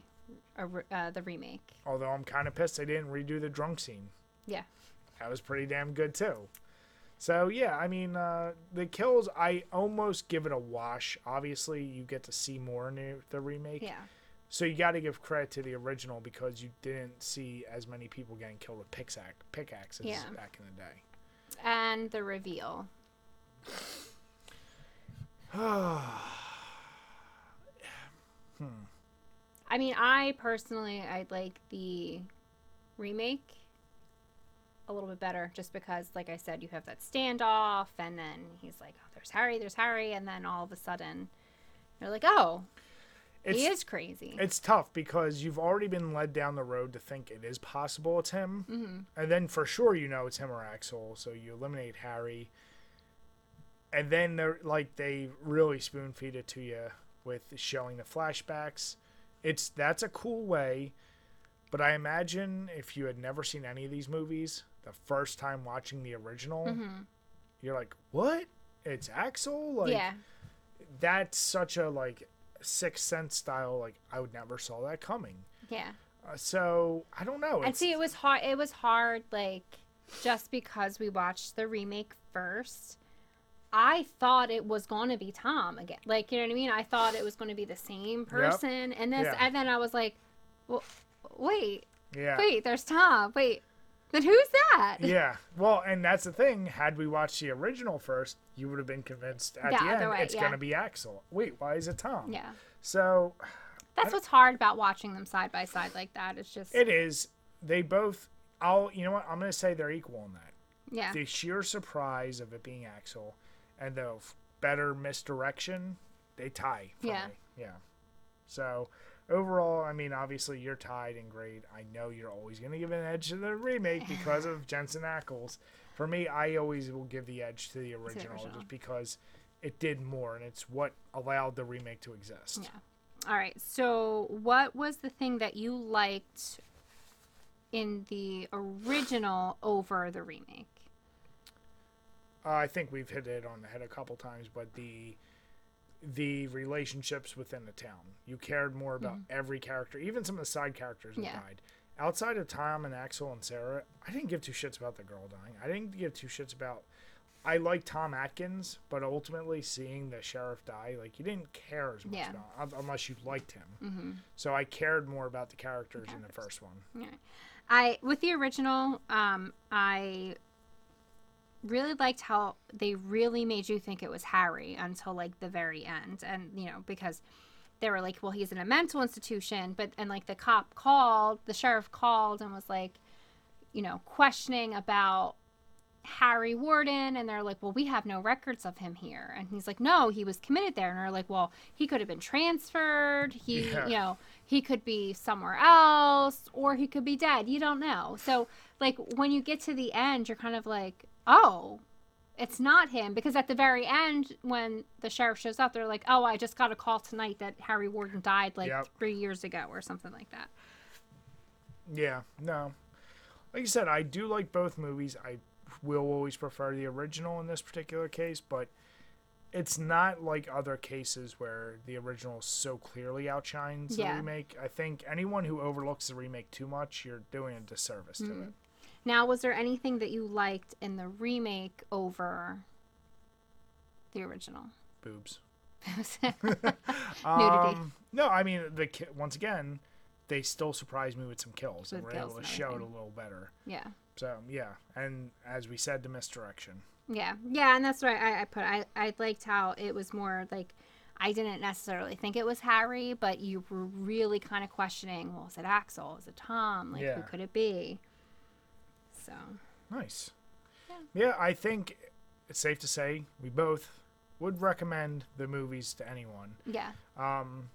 uh, the remake.
Although I'm kind of pissed they didn't redo the drunk scene.
Yeah.
that was pretty damn good too. So yeah, I mean uh, the kills. I almost give it a wash. Obviously, you get to see more in the, remake.
Yeah.
So you got to give credit to the original because you didn't see as many people getting killed with pickaxe pickaxes
Yeah.
back in the day.
And the reveal. hmm. I mean, I personally, I like the remake a little bit better just because, like I said, you have that standoff, and then he's like, oh, there's Harry, there's Harry, and then all of a sudden, you're like, oh,
It's
he is crazy.
it's tough because you've already been led down the road to think it is possible it's him,
Mm-hmm.
and then for sure you know it's him or Axel. So you eliminate Harry, and then they're like they really spoon feed it to you with showing the flashbacks. It's that's a cool way, but I imagine if you had never seen any of these movies, the first time watching the original,
Mm-hmm.
you're like, "What? It's Axel?" Like
yeah.
that's such a like sixth sense style. Like I would never saw that coming.
Yeah.
Uh, so I don't know.
And see, it was hard. It was hard, like, just because we watched the remake first. I thought it was going to be Tom again. Like, you know what I mean? I thought it was going to be the same person. And this,
Yeah.
and then I was like, well, wait,
yeah.
wait, there's Tom. Wait, then who's that?
Yeah. Well, and that's the thing. Had we watched the original first, you would have been convinced at
The
the end
way,
it's
yeah.
going to be Axel. Wait, why is it Tom?
Yeah.
So
That's what's hard about watching them side by side like that. It's just,
it is. They both. I'll. You know what? I'm going to say they're equal in that.
yeah.
The sheer surprise of it being Axel, and the better misdirection, they tie.
Yeah.
Me. Yeah. So overall, I mean, obviously you're tied in grade. I know you're always going to give an edge to the remake because of Jensen Ackles. For me, I always will give the edge to the original,
original.
just because it did more and it's what allowed the remake to exist.
Yeah. All right. So, what was the thing that you liked in the original over the remake?
Uh, I think we've hit it on the head a couple times, but the the relationships within the town. You cared more about every character, even some of the side characters that
Mm-hmm. Yeah.
died. Outside of Tom and Axel and Sarah, I didn't give two shits about the girl dying. I didn't give two shits about. I like Tom Atkins, but ultimately seeing the sheriff die, like you didn't care as much
Yeah.
about unless you liked him. Mm-hmm. So I cared more about the characters in the first one.
Yeah. I with the original, um, I really liked how they really made you think it was Harry until like the very end, and you know because they were like, well, he's in a mental institution, but and like the cop called, the sheriff called and was like, you know, questioning about Harry Warden, and they're like, well, we have no records of him here. And he's like, no, he was committed there. And they're like, well, he could have been transferred. He,
Yeah.
you know, he could be somewhere else, or he could be dead. You don't know. So, like, when you get to the end, you're kind of like, oh, it's not him. Because at the very end, when the sheriff shows up, they're like, oh, I just got a call tonight that Harry Warden died like
Yep.
three years ago, or something like that.
Yeah, no. Like you said, I do like both movies. I will always prefer the original in this particular case, but it's not like other cases where the original so clearly outshines
Yeah.
the remake. I think anyone who overlooks the remake too much, you're doing a disservice to mm-hmm. it.
Now, was there anything that you liked in the remake over the original?
Boobs.
Nudity.
Um, no, I mean the ki- once again, they still surprised me with some kills and were
kills
able to show it a little better.
yeah.
So yeah, and as we said, the misdirection.
Yeah. Yeah, and that's right. I, I put I, I liked how it was more like I didn't necessarily think it was Harry, but you were really kind of questioning, well, is it Axel? Is it Tom? Like
Yeah.
who could it be? So
Nice. Yeah. I think it's safe to say we both would recommend the movies to anyone.
yeah.
Um,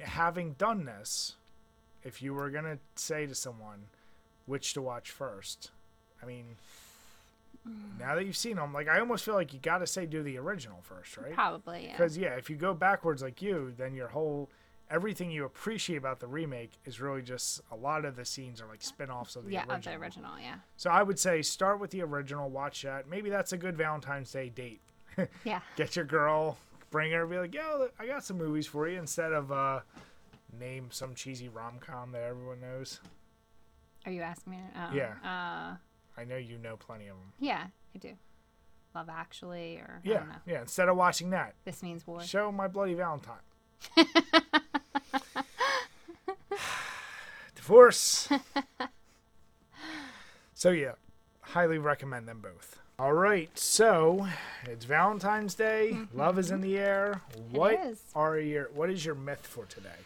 having done this, if you were gonna say to someone which to watch first, I mean, now that you've seen them, like I almost feel like you got to say do the original first, right?
Probably, yeah.
Because yeah, if you go backwards like you, then your whole everything you appreciate about the remake is really just a lot of the scenes are like spin-offs of the
yeah,
original.
of the original, yeah.
So I would say start with the original, watch that. Maybe that's a good Valentine's Day date.
Yeah.
Get your girl, bring her, be like, yo, I got some movies for you instead of uh, name some cheesy rom com that everyone knows.
Are you asking me? Oh,
Yeah.
Uh,
I know you know plenty of them.
yeah, I do. Love Actually, or I
Yeah,
don't know.
yeah. Instead of watching that,
This means war.
show My Bloody Valentine. Divorce. so yeah, highly recommend them both. All right, so it's Valentine's Day. Mm-hmm, Love is in mm-hmm. the air. What
is.
are your what is your myth for today?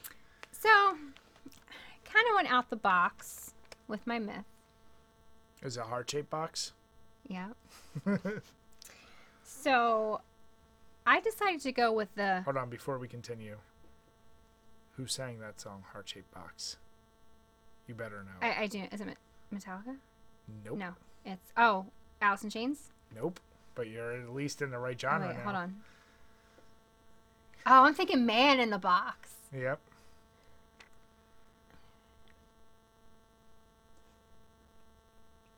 So, kind of went out the box with my myth.
Is it a heart shaped box?
Yeah. so, I decided to go with the.
Hold on, before we continue. Who sang that song, Heart Shaped Box? You better know.
I, I do. Is it Metallica?
nope.
No. It's. Oh, Alice in Chains?
Nope. But you're at least in the right genre
wait,
now.
hold on. Oh, I'm thinking Man in the Box.
Yep.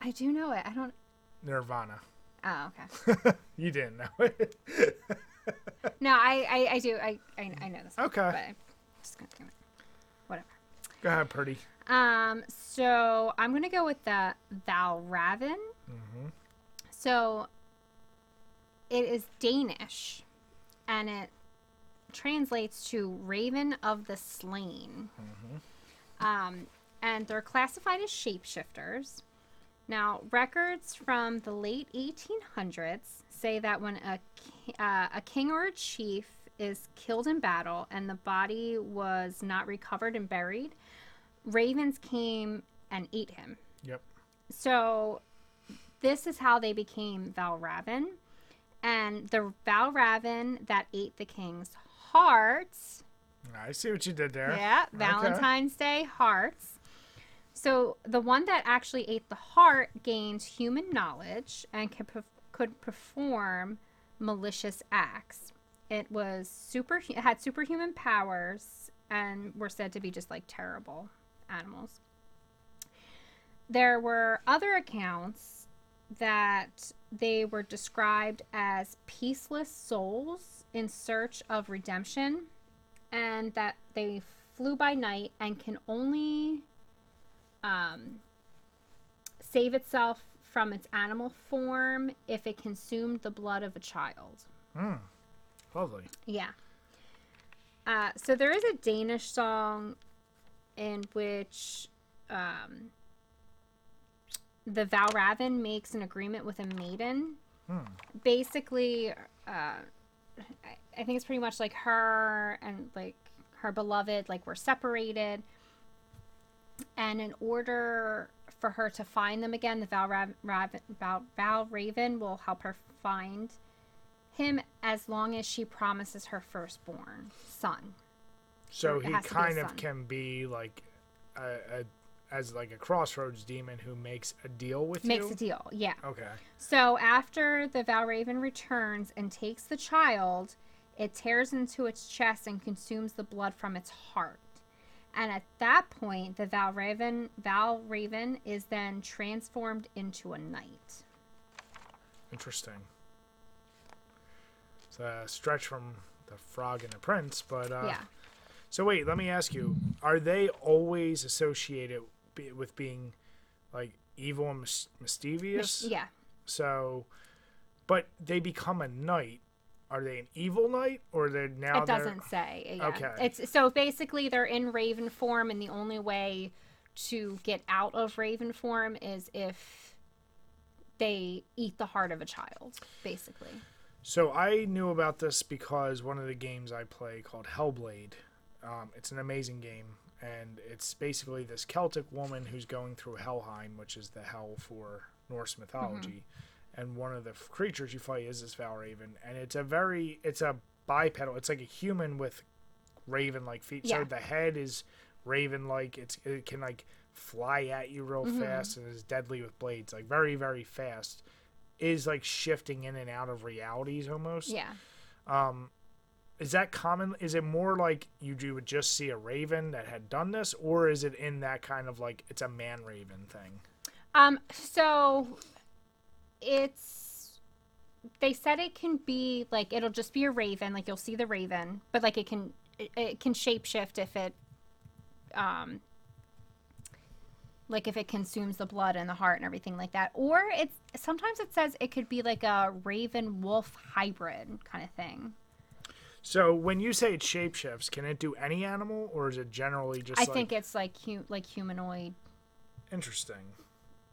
I do know it. I don't.
Nirvana.
Oh, okay.
You didn't know it.
No, I, I, I do. I, I, I know this.
Okay.
But I'm just gonna give it. Whatever.
Go ahead, Purdy.
Um, so I'm gonna go with the Valravn. So it is Danish, and it translates to Raven of the Slain. Um, and they're classified as shapeshifters. Now, records from the late 1800s say that when a uh, a king or a chief is killed in battle and the body was not recovered and buried, ravens came and ate him.
Yep.
So this is how they became Valravn. And the Valravn that ate the king's hearts,
I see what you did there.
yeah,
Okay.
Valentine's Day hearts. So the one that actually ate the heart gained human knowledge and could, perf- could perform malicious acts. It was super. It had superhuman powers and were said to be just like terrible animals. There were other accounts that they were described as peaceless souls in search of redemption and that they flew by night and can only um, save itself from its animal form if it consumed the blood of a child.
Lovely.
Yeah. Uh, so there is a Danish song in which um, the Valravn makes an agreement with a maiden. Basically, uh, I, think it's pretty much like her and like her beloved, like we're separated. And in order for her to find them again. The Val, Rav- Rav- Val, Val Raven will help her find him as long as she promises her firstborn son.
So he
has to be a
kind of can be like a, a as like a crossroads demon who makes a deal with
Makes
you.
Makes a deal, yeah.
Okay.
So after the Valraven returns and takes the child, it tears into its chest and consumes the blood from its heart. And at that point, the Valraven Valraven is then transformed into a knight.
Interesting. It's a stretch from the frog and the prince, but uh,
yeah.
So wait, let me ask you: Are they always associated with being like evil and mis- mischievous?
Yeah.
So, but they become a knight. Are they an evil knight, or they're now?
it
they're-
doesn't say. Yeah.
Okay.
It's so basically they're in Raven form, and the only way to get out of Raven form is if they eat the heart of a child, basically.
So I knew about this because one of the games I play called Hellblade. Um, it's an amazing game, and it's basically this Celtic woman who's going through Helheim, which is the hell for Norse mhm. mythology. And one of the f- creatures you fight is this Valraven, and it's a very it's a bipedal. It's like a human with raven-like feet. So the head is raven-like. It's it can like fly at you real mm-hmm. fast and is deadly with blades, like very very fast. Is like shifting in and out of realities almost.
Yeah.
Um, Is that common? Is it more like you you would just see a raven that had done this, or is it in that kind of like it's a man raven thing?
Um, so it's they said it can be like it'll just be a raven, like you'll see the raven, but like it can it, it can shapeshift if it um like if it consumes the blood and the heart and everything like that. Or it's sometimes it says it could be like a raven wolf hybrid kind of thing.
So when you say it shapeshifts, can it do any animal, or is it generally just?
I
like,
think it's like hu- like humanoid.
interesting.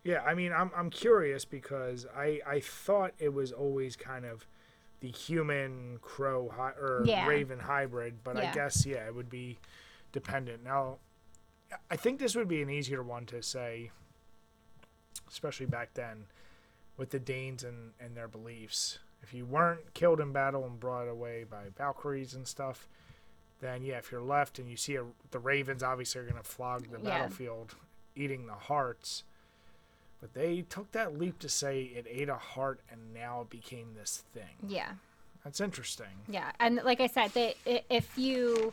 Yeah, I mean, I'm I'm curious because I I thought it was always kind of the human crow hy- or
Yeah.
raven hybrid, but I guess yeah, it would be dependent. Now, I think this would be an easier one to say, especially back then, with the Danes and and their beliefs. If you weren't killed in battle and brought away by Valkyries and stuff, then yeah, if you're left and you see a, the ravens, obviously are going to flog the
Yeah.
battlefield, eating the hearts. But they took that leap to say it ate a heart and now it became this thing.
Yeah.
That's interesting.
Yeah, and like I said, they, if you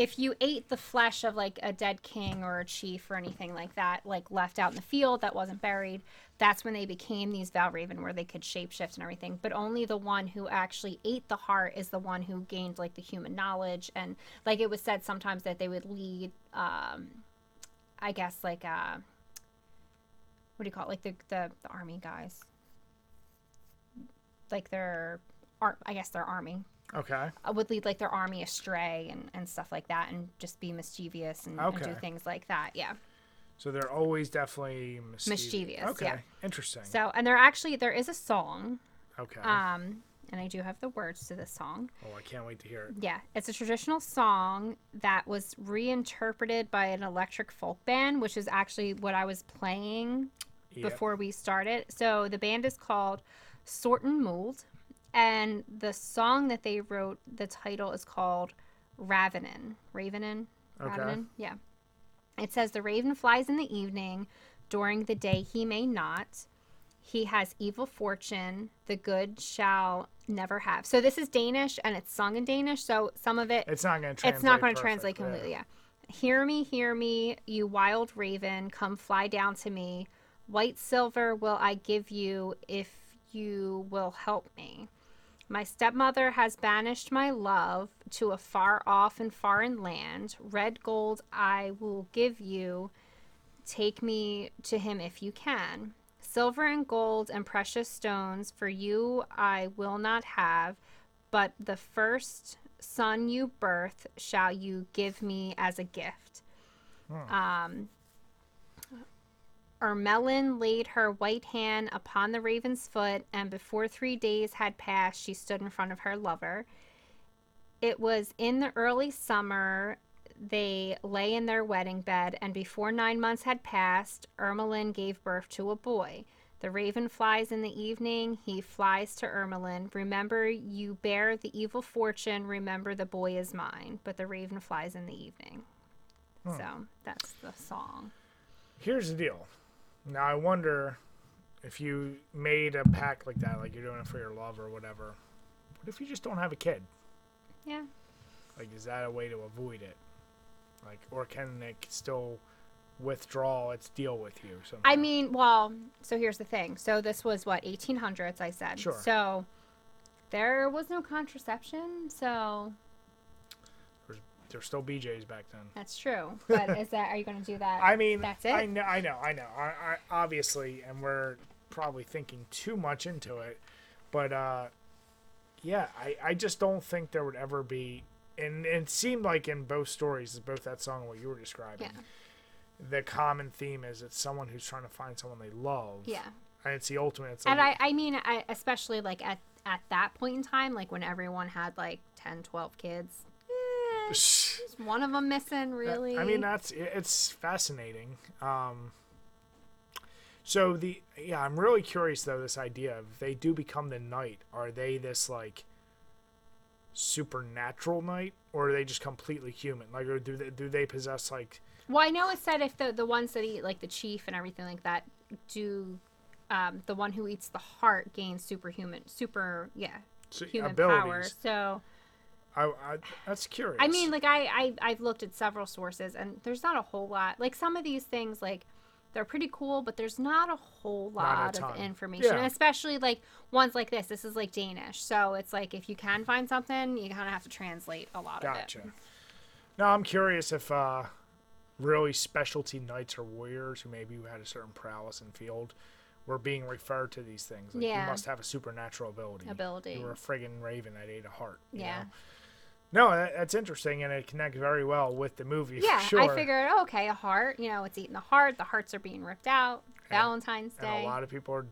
if you ate the flesh of like a dead king or a chief or anything like that, like left out in the field that wasn't buried, that's when they became these Valraven where they could shapeshift and everything. But only the one who actually ate the heart is the one who gained like the human knowledge and like it was said sometimes that they would lead um I guess like uh what do you call it? Like the the, the army guys. Like their I guess their army
Okay.
uh, would lead like their army astray and, and stuff like that and just be mischievous and, and do things like that yeah
So they're always definitely mischievous.
Mischievous,
Okay.
yeah.
Interesting.
so and there actually there is a song
okay.
um and i do have the words to this song
oh, I can't wait to hear it.
yeah it's a traditional song that was reinterpreted by an electric folk band which is actually what i was playing
Yeah.
before we started. So the band is called Sorten Muld, and the song that they wrote, the title is called Ravenin. Ravenin?
Okay.
Ravenin? Yeah. It says the raven flies in the evening, during the day he may not. He has evil fortune, the good shall never have. So this is Danish and it's sung in Danish, so some of it
It's not going to translate.
it's not going to translate
yeah.
completely. Yeah. Hear me, hear me, you wild raven, come fly down to me. White silver will I give you if you will help me. My stepmother has banished my love to a far off and foreign land. Red gold I will give you. Take me to him if you can. Silver and gold and precious stones for you I will not have, but the first son you birth shall you give me as a gift. Um, Ermelin laid her white hand upon the raven's foot, and before three days had passed, she stood in front of her lover. It was in the early summer they lay in their wedding bed, and before nine months had passed, Ermelin gave birth to a boy. The raven flies in the evening, he flies to Ermelin. Remember, you bear the evil fortune, remember the boy is mine. But the raven flies in the evening. Hmm. So that's the song.
Here's the deal. Now I wonder if you made a pact like that, like you're doing it for your love or whatever. What if you just don't have a kid?
Yeah.
Like, is that a way to avoid it? Like, or can it still withdraw its deal with you? Somehow?
I mean, well, so here's the thing. So this was what 1800s, I said.
Sure.
So there was no contraception, so
there's, still BJ's back then.
that's true. But is that are you going to do that?
I mean,
that's it.
I know, I know, I know. I, I obviously, and we're probably thinking too much into it, but uh, yeah, I, I just don't think there would ever be, and, and it seemed like in both stories, both that song and what you were describing,
Yeah.
the common theme is it's someone who's trying to find someone they love.
Yeah.
and it's the ultimate. It's
And I, I mean, I, especially like at, at that point in time, like when everyone had like 10, 12 kids, is one of them missing, really?
I mean, that's it's fascinating. Um, so the yeah, I'm really curious though. This idea of if they do become the knight, are they this like supernatural knight, or are they just completely human? Like, or do they do they possess like
well, I know it said if the, the ones that eat like the chief and everything like that do, um, the one who eats the heart gains superhuman, super, yeah, human power. So,
I, I that's curious.
I mean, like I, I I've looked at several sources, and there's not a whole lot. Like some of these things, like they're pretty cool, but there's not a whole
Not a
lot of information,
Yeah.
especially like ones like this. This is like Danish, so it's like if you can find something, you kind of have to translate a lot
Gotcha.
of it. Gotcha.
No, I'm curious if uh, really specialty knights or warriors who maybe had a certain prowess in field were being referred to these things. Like,
Yeah.
You must have a supernatural ability.
Ability.
You were a friggin' raven that ate a heart. you
Yeah.
know? No, that, that's interesting, and it connects very well with the movie. for
Yeah,
sure.
I figured, oh, okay, a heart. You know, it's eating the heart. The hearts are being ripped out. Valentine's
And
Day.
a lot of people are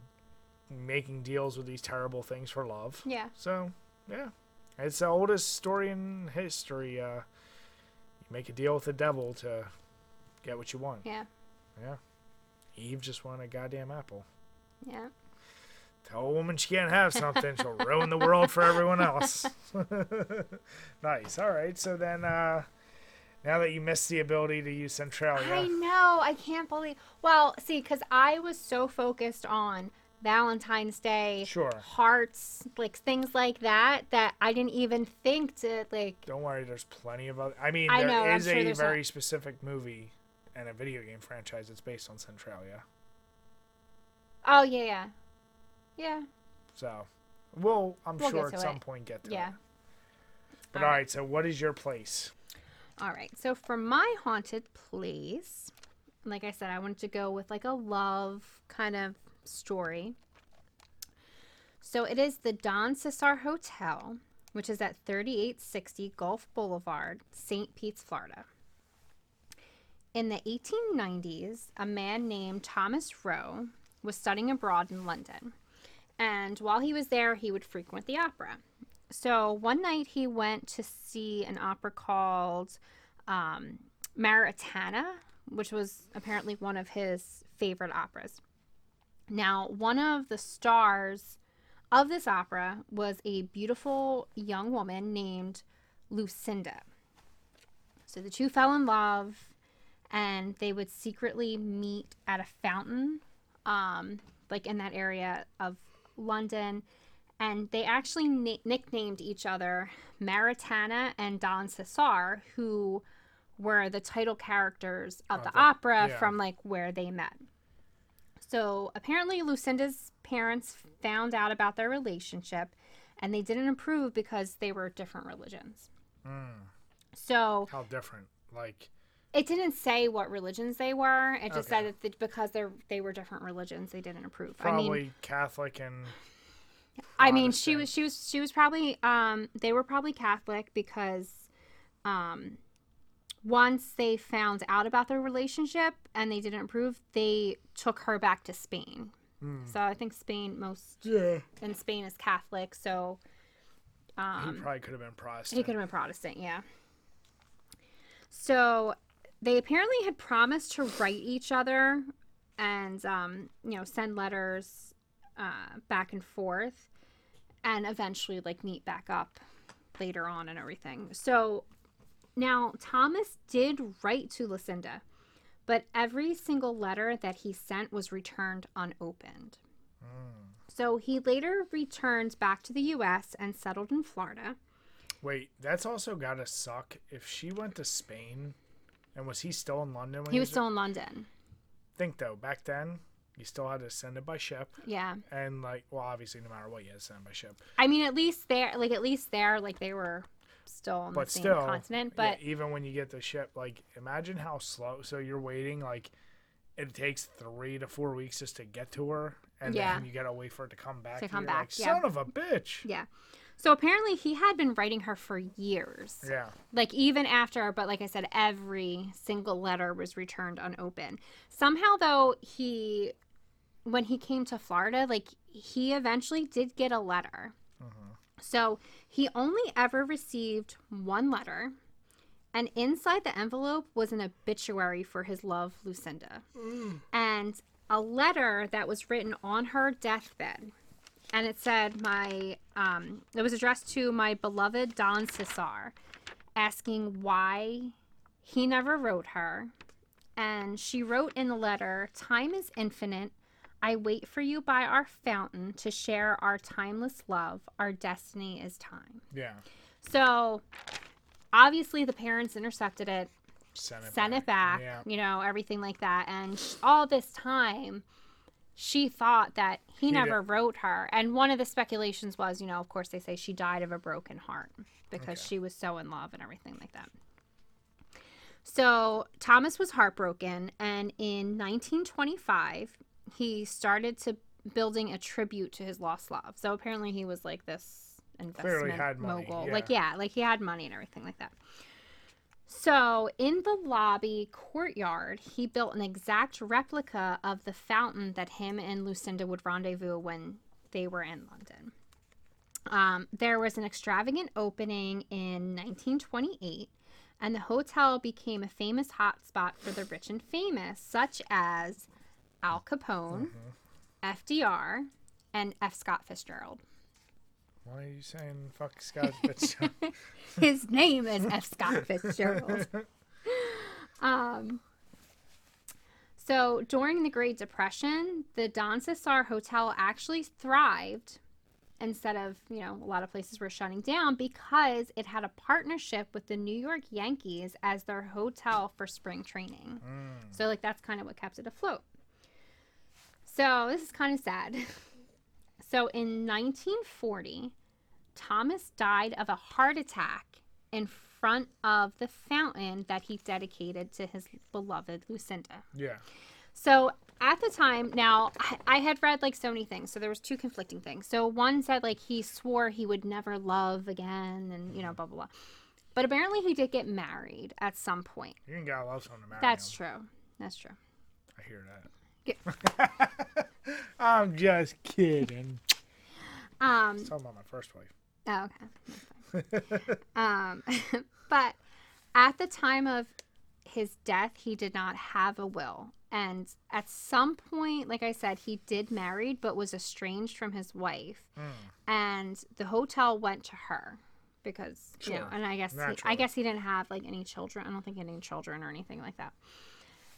making deals with these terrible things for love.
yeah,
So, yeah. It's the oldest story in history. Uh, you make a deal with the devil to get what you want.
yeah,
Yeah. Eve just wanted a goddamn apple.
yeah.
Tell a woman she can't have something, she'll ruin the world for everyone else. nice. All right. So then, uh, now that you missed the ability to use Centralia,
I know. I can't believe. Well, see, because I was so focused on Valentine's Day,
Sure.
hearts, like things like that, that I didn't even think to like.
don't worry, there's plenty of other. I mean,
I
there
know,
is
sure
a
there's a-
very specific movie and a video game franchise that's based on Centralia.
Oh yeah, yeah, yeah,
So, we'll, I'm
We'll
sure at some
it.
point get to
yeah.
it. But
All
all
right.
right, so what is your place?
All right. So for my haunted place, like I said, I wanted to go with like a love kind of story. So it is the Don Cesar Hotel, which is at 3860 Gulf Boulevard, St. Pete's, Florida. In the 1890s, a man named Thomas Rowe was studying abroad in London. And while he was there, he would frequent the opera. So one night he went to see an opera called um, Maritana, which was apparently one of his favorite operas. Now, one of the stars of this opera was a beautiful young woman named Lucinda. So the two fell in love and they would secretly meet at a fountain, um, like in that area of London. And they actually na- nicknamed each other Maritana and Don Cesar, who were the title characters of the,
the-
opera
yeah.
from like where they met. So apparently, Lucinda's parents found out about their relationship and they didn't approve because they were different religions. Hmm. So
How different? Like,
it didn't say what religions they were. It just
Okay.
said that th- because they're they were different religions, they didn't approve.
probably
I mean,
Catholic and.
I mean, she was she was she was probably um they were probably Catholic because um once they found out about their relationship and they didn't approve, they took her back to Spain. So I think Spain most
Yeah.
in Spain is Catholic, so
He
um
probably could have been Protestant.
he could have been Protestant, yeah. So they apparently had promised to write each other and, um, you know, send letters uh, back and forth and eventually, like, meet back up later on and everything. So now Thomas did write to Lucinda, but every single letter that he sent was returned unopened. So he later returned back to the U.S. and settled in Florida.
Wait, that's also gotta suck. If she went to Spain, and was he still in London when
He was still in London.
Think though, back then you still had to send it by ship,
Yeah.
and like, well, obviously, no matter what, you had to send it by ship.
I mean, at least there, like at least there, like they were still on
But
the same
still,
continent.
yeah,
But
even when you get the ship, like, imagine how slow. So you're waiting, like, it takes three to four weeks just to get to her, and
Yeah.
then you gotta wait for it to come back.
To come
like,
back, yeah.
Son of a bitch.
yeah. So apparently he had been writing her for years.
Yeah.
Like even after, but like I said, every single letter was returned unopened. Somehow though, he when he came to Florida, like he eventually did get a letter. Mm-hmm. So he only ever received one letter, and inside the envelope was an obituary for his love, Lucinda, mm. and a letter that was written on her deathbed. And it said, "My," um, it was addressed to my beloved Don Cesar, asking why he never wrote her. And she wrote in the letter, "Time is infinite. I wait for you by our fountain to share our timeless love. Our destiny is time."
Yeah.
So, obviously, the parents intercepted it,
Send it
sent it back,
Yeah.
you know, everything like that. And all this time, she thought that he,
He
never
did-
wrote her. And one of the speculations was, you know, of course, they say she died of a broken heart because
Okay.
she was so in love and everything like that. So Thomas was heartbroken, and in 1925, he started to building a tribute to his lost love. So apparently, he was like this investment
had money,
mogul.
yeah.
Like yeah, like he had money and everything like that. So, in the lobby courtyard, he built an exact replica of the fountain that him and Lucinda would rendezvous when they were in London. Um, there was an extravagant opening in 1928, and the hotel became a famous hotspot for the rich and famous, such as Al Capone, FDR, and F. Scott Fitzgerald.
Why are you saying fuck Scott Fitzgerald?
His name is F. Scott Fitzgerald. um, so during the Great Depression, the Don Cesar Hotel actually thrived instead of, you know, a lot of places were shutting down because it had a partnership with the New York Yankees as their hotel for spring training. So, like, that's kind of what kept it afloat. So, this is kind of sad. So, in 1940, Thomas died of a heart attack in front of the fountain that he dedicated to his beloved Lucinda.
yeah.
So at the time, now I, I had read like so many things. So there was two conflicting things. So one said like he swore he would never love again, and you know blah blah blah. But apparently he did get married at some point.
You ain't gotta love someone to marry
That's
him.
true. That's true.
I hear that. I'm just kidding.
Um,
Talking about my first wife.
Oh, okay. Um, but at the time of his death, he did not have a will. And at some point, like I said, he did marry, but was estranged from his wife. And the hotel went to her because, you know, and I guess he, I guess he didn't have like any children. I don't think any children or anything like that.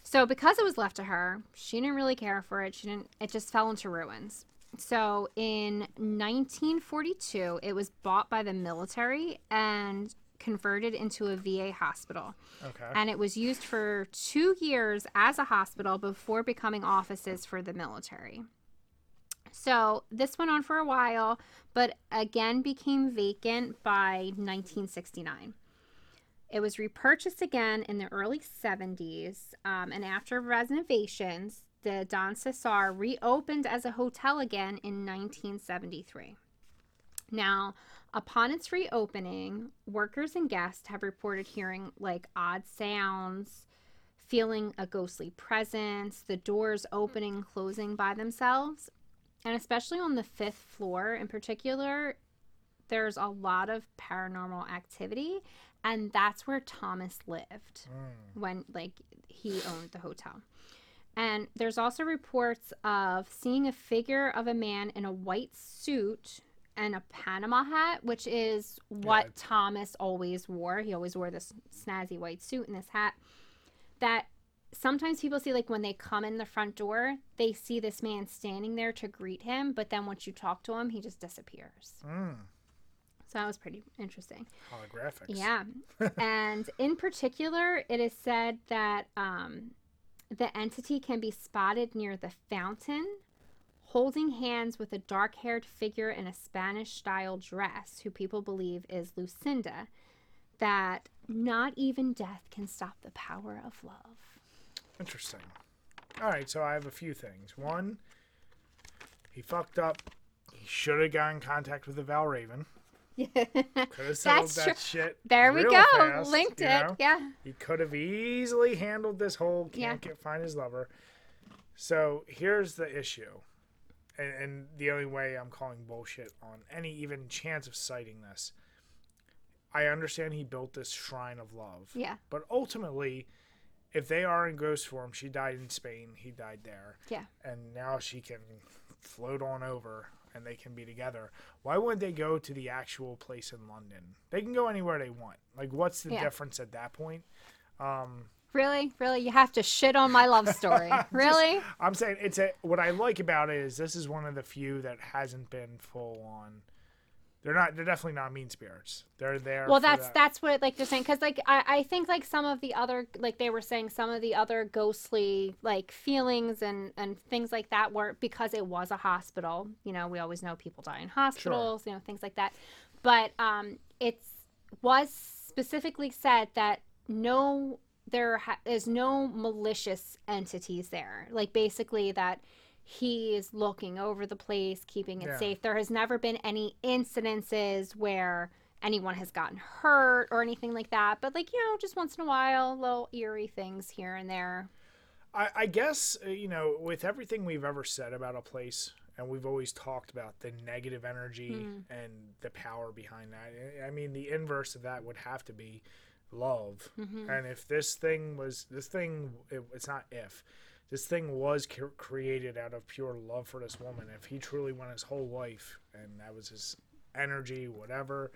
So because it was left to her, she didn't really care for it. She didn't. It just fell into ruins. So in 1942, it was bought by the military and converted into a VA hospital.
Okay.
And it was used for two years as a hospital before becoming offices for the military. So this went on for a while, but again became vacant by 1969. It was repurchased again in the early 70s, um, and after renovations, the Don Cesar reopened as a hotel again in 1973. Now, upon its reopening, workers and guests have reported hearing like odd sounds, feeling a ghostly presence, the doors opening and closing by themselves. And especially on the fifth floor in particular, there's a lot of paranormal activity and that's where Thomas lived
Mm.
when like he owned the hotel. And there's also reports of seeing a figure of a man in a white suit and a Panama hat, which is what
Yeah.
Thomas always wore. He always wore this snazzy white suit and this hat. That sometimes people see, like, when they come in the front door, they see this man standing there to greet him, but then once you talk to him, he just disappears.
Mm.
So that was pretty interesting.
Holographics.
Yeah. and in particular, it is said that um, the entity can be spotted near the fountain, holding hands with a dark haired figure in a Spanish style dress, who people believe is Lucinda. That not even death can stop the power of love.
Interesting. All right, so I have a few things. One, he fucked up. He should have got in contact with the Val Raven. Could have settled
That's
that
true.
shit.
There we go.
fast,
Linked it.
know?
Yeah.
He could have easily handled this whole can't
Yeah.
get find his lover. So here's the issue, and, and the only way I'm calling bullshit on any even chance of citing this. I understand he built this shrine of love.
Yeah.
But ultimately, if they are in ghost form, she died in Spain, he died there.
Yeah.
And now she can float on over and they can be together. Why wouldn't they go to the actual place in London? They can go anywhere they want. Like, what's the
Yeah.
difference at that point? Um,
Really? Really? You have to shit on my love story. really?
I'm saying it's a what I like about it is this is one of the few that hasn't been full on. They're not. They're definitely not mean spirits. They're there.
well that's
that.
that's what like they're saying because like I, I think like some of the other like they were saying some of the other ghostly like feelings and and things like that were because it was a hospital you know we always know people die in hospitals you know things like that but um it's was specifically said that no there ha- is no malicious entities there like basically that he is looking over the place keeping it
Yeah.
safe there has never been any incidences where anyone has gotten hurt or anything like that but like you know just once in a while little eerie things here and there
I, I guess uh, you know with everything we've ever said about a place, and we've always talked about the negative energy
Hmm.
and the power behind that. I- I mean, the inverse of that would have to be love.
Mm-hmm.
And if this thing was this thing, it, it's not if this thing was cre- created out of pure love for this woman. If he truly went his whole life, and that was his energy, whatever.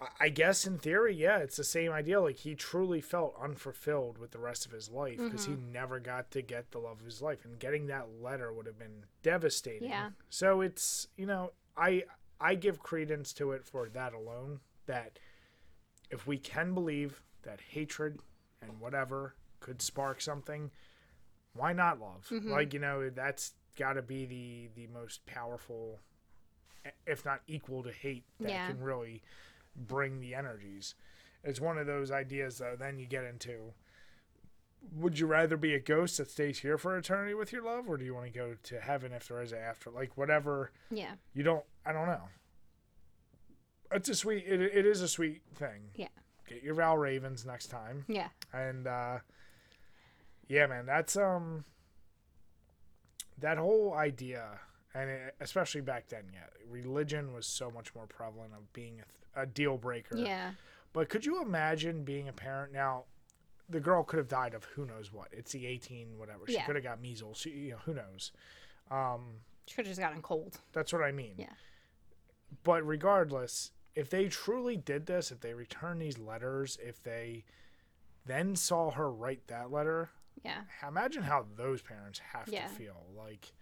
I- I guess in theory, yeah, it's the same idea. Like he truly felt unfulfilled with the rest of his life because he mm-hmm. never got to get the love of his life, and getting that letter would have been devastating.
Yeah.
So it's you know I I give credence to it for that alone. That if we can believe that hatred and whatever could spark something, why not love?
Mm-hmm.
Like you know that's got to be the the most powerful, if not equal to hate that
Yeah.
can really bring the energies. It's one of those ideas though. Then you get into. Would you rather be a ghost that stays here for eternity with your love, or do you want to go to heaven if there is an after? Like whatever
yeah
you don't. I don't know. It's a sweet. It, it is a sweet thing.
Yeah.
Get your Val Ravens next time,
yeah
and uh, yeah, man, that's um. That whole idea, and it, especially back then, yeah, religion was so much more prevalent of being a, a deal breaker.
yeah
But could you imagine being a parent now? The girl could have died of who knows what. It's the eighteen whatever. She
Yeah.
could have got measles. She, you know, who knows. Um,
should have just gotten cold
that's what I mean.
Yeah.
But regardless, if they truly did this, if they returned these letters, if they then saw her write that letter,
yeah
imagine how those parents have
Yeah.
to feel. Like,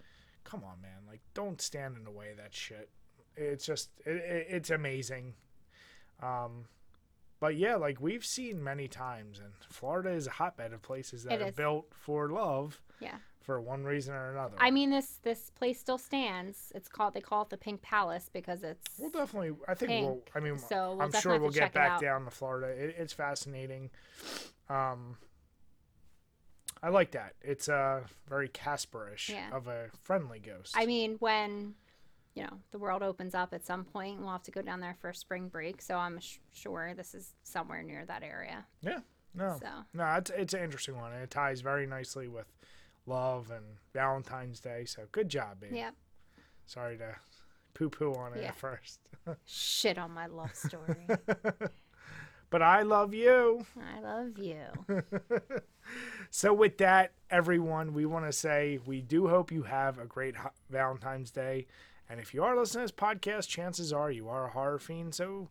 come on, man. Like, don't stand in the way of that shit. It's just, it, it, it's amazing. Um, but yeah, like we've seen many times, and Florida is a hotbed of places that
It
are
is.
built for love
yeah
for one reason or another.
I mean, this this place still stands. It's called they call it the Pink Palace because it's
We'll definitely. I think
pink. we'll.
I mean,
so we'll
I'm sure we'll get back down to Florida. It, it's fascinating. Um, I like that. It's uh very Casperish
Yeah.
of a friendly ghost.
I mean, when you know the world opens up at some point, we'll have to go down there for spring break. So I'm sh- sure this is somewhere near that area.
yeah. No.
So
No, it's it's an interesting one, and it ties very nicely with love and Valentine's Day. So good job, babe.
yeah,
Sorry to poo poo on it
Yeah.
at first.
shit on my love story.
but I love you.
I love you.
So, with that, everyone, we want to say we do hope you have a great Valentine's Day. And if you are listening to this podcast, chances are you are a horror fiend. So,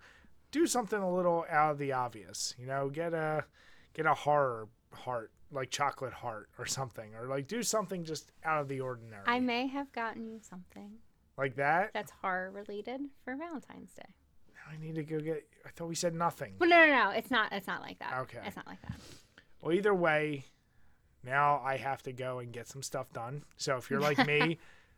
do something a little out of the obvious. You know, get a get a horror heart, like chocolate heart or something, or like do something just out of the ordinary,
I may have gotten you something
like that.
that's horror related for Valentine's Day.
I need to go get. I thought we said nothing.
Well, no, no, no. It's not. It's not like that.
Okay.
It's not like that.
Well, either way, now I have to go and get some stuff done. So if you're like me,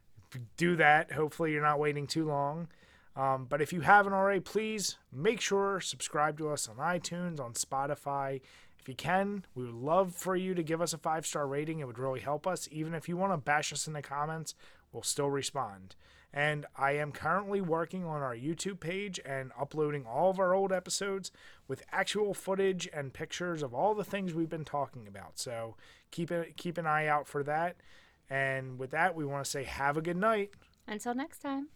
do that. Hopefully, you're not waiting too long. Um, but if you haven't already, please make sure subscribe to us on iTunes, on Spotify. If you can, we would love for you to give us a five star rating. It would really help us. Even if you want to bash us in the comments, we'll still respond. And I am currently working on our YouTube page and uploading all of our old episodes with actual footage and pictures of all the things we've been talking about. So keep keep an eye out for that. And with that, we want to say have a good night.
Until next time.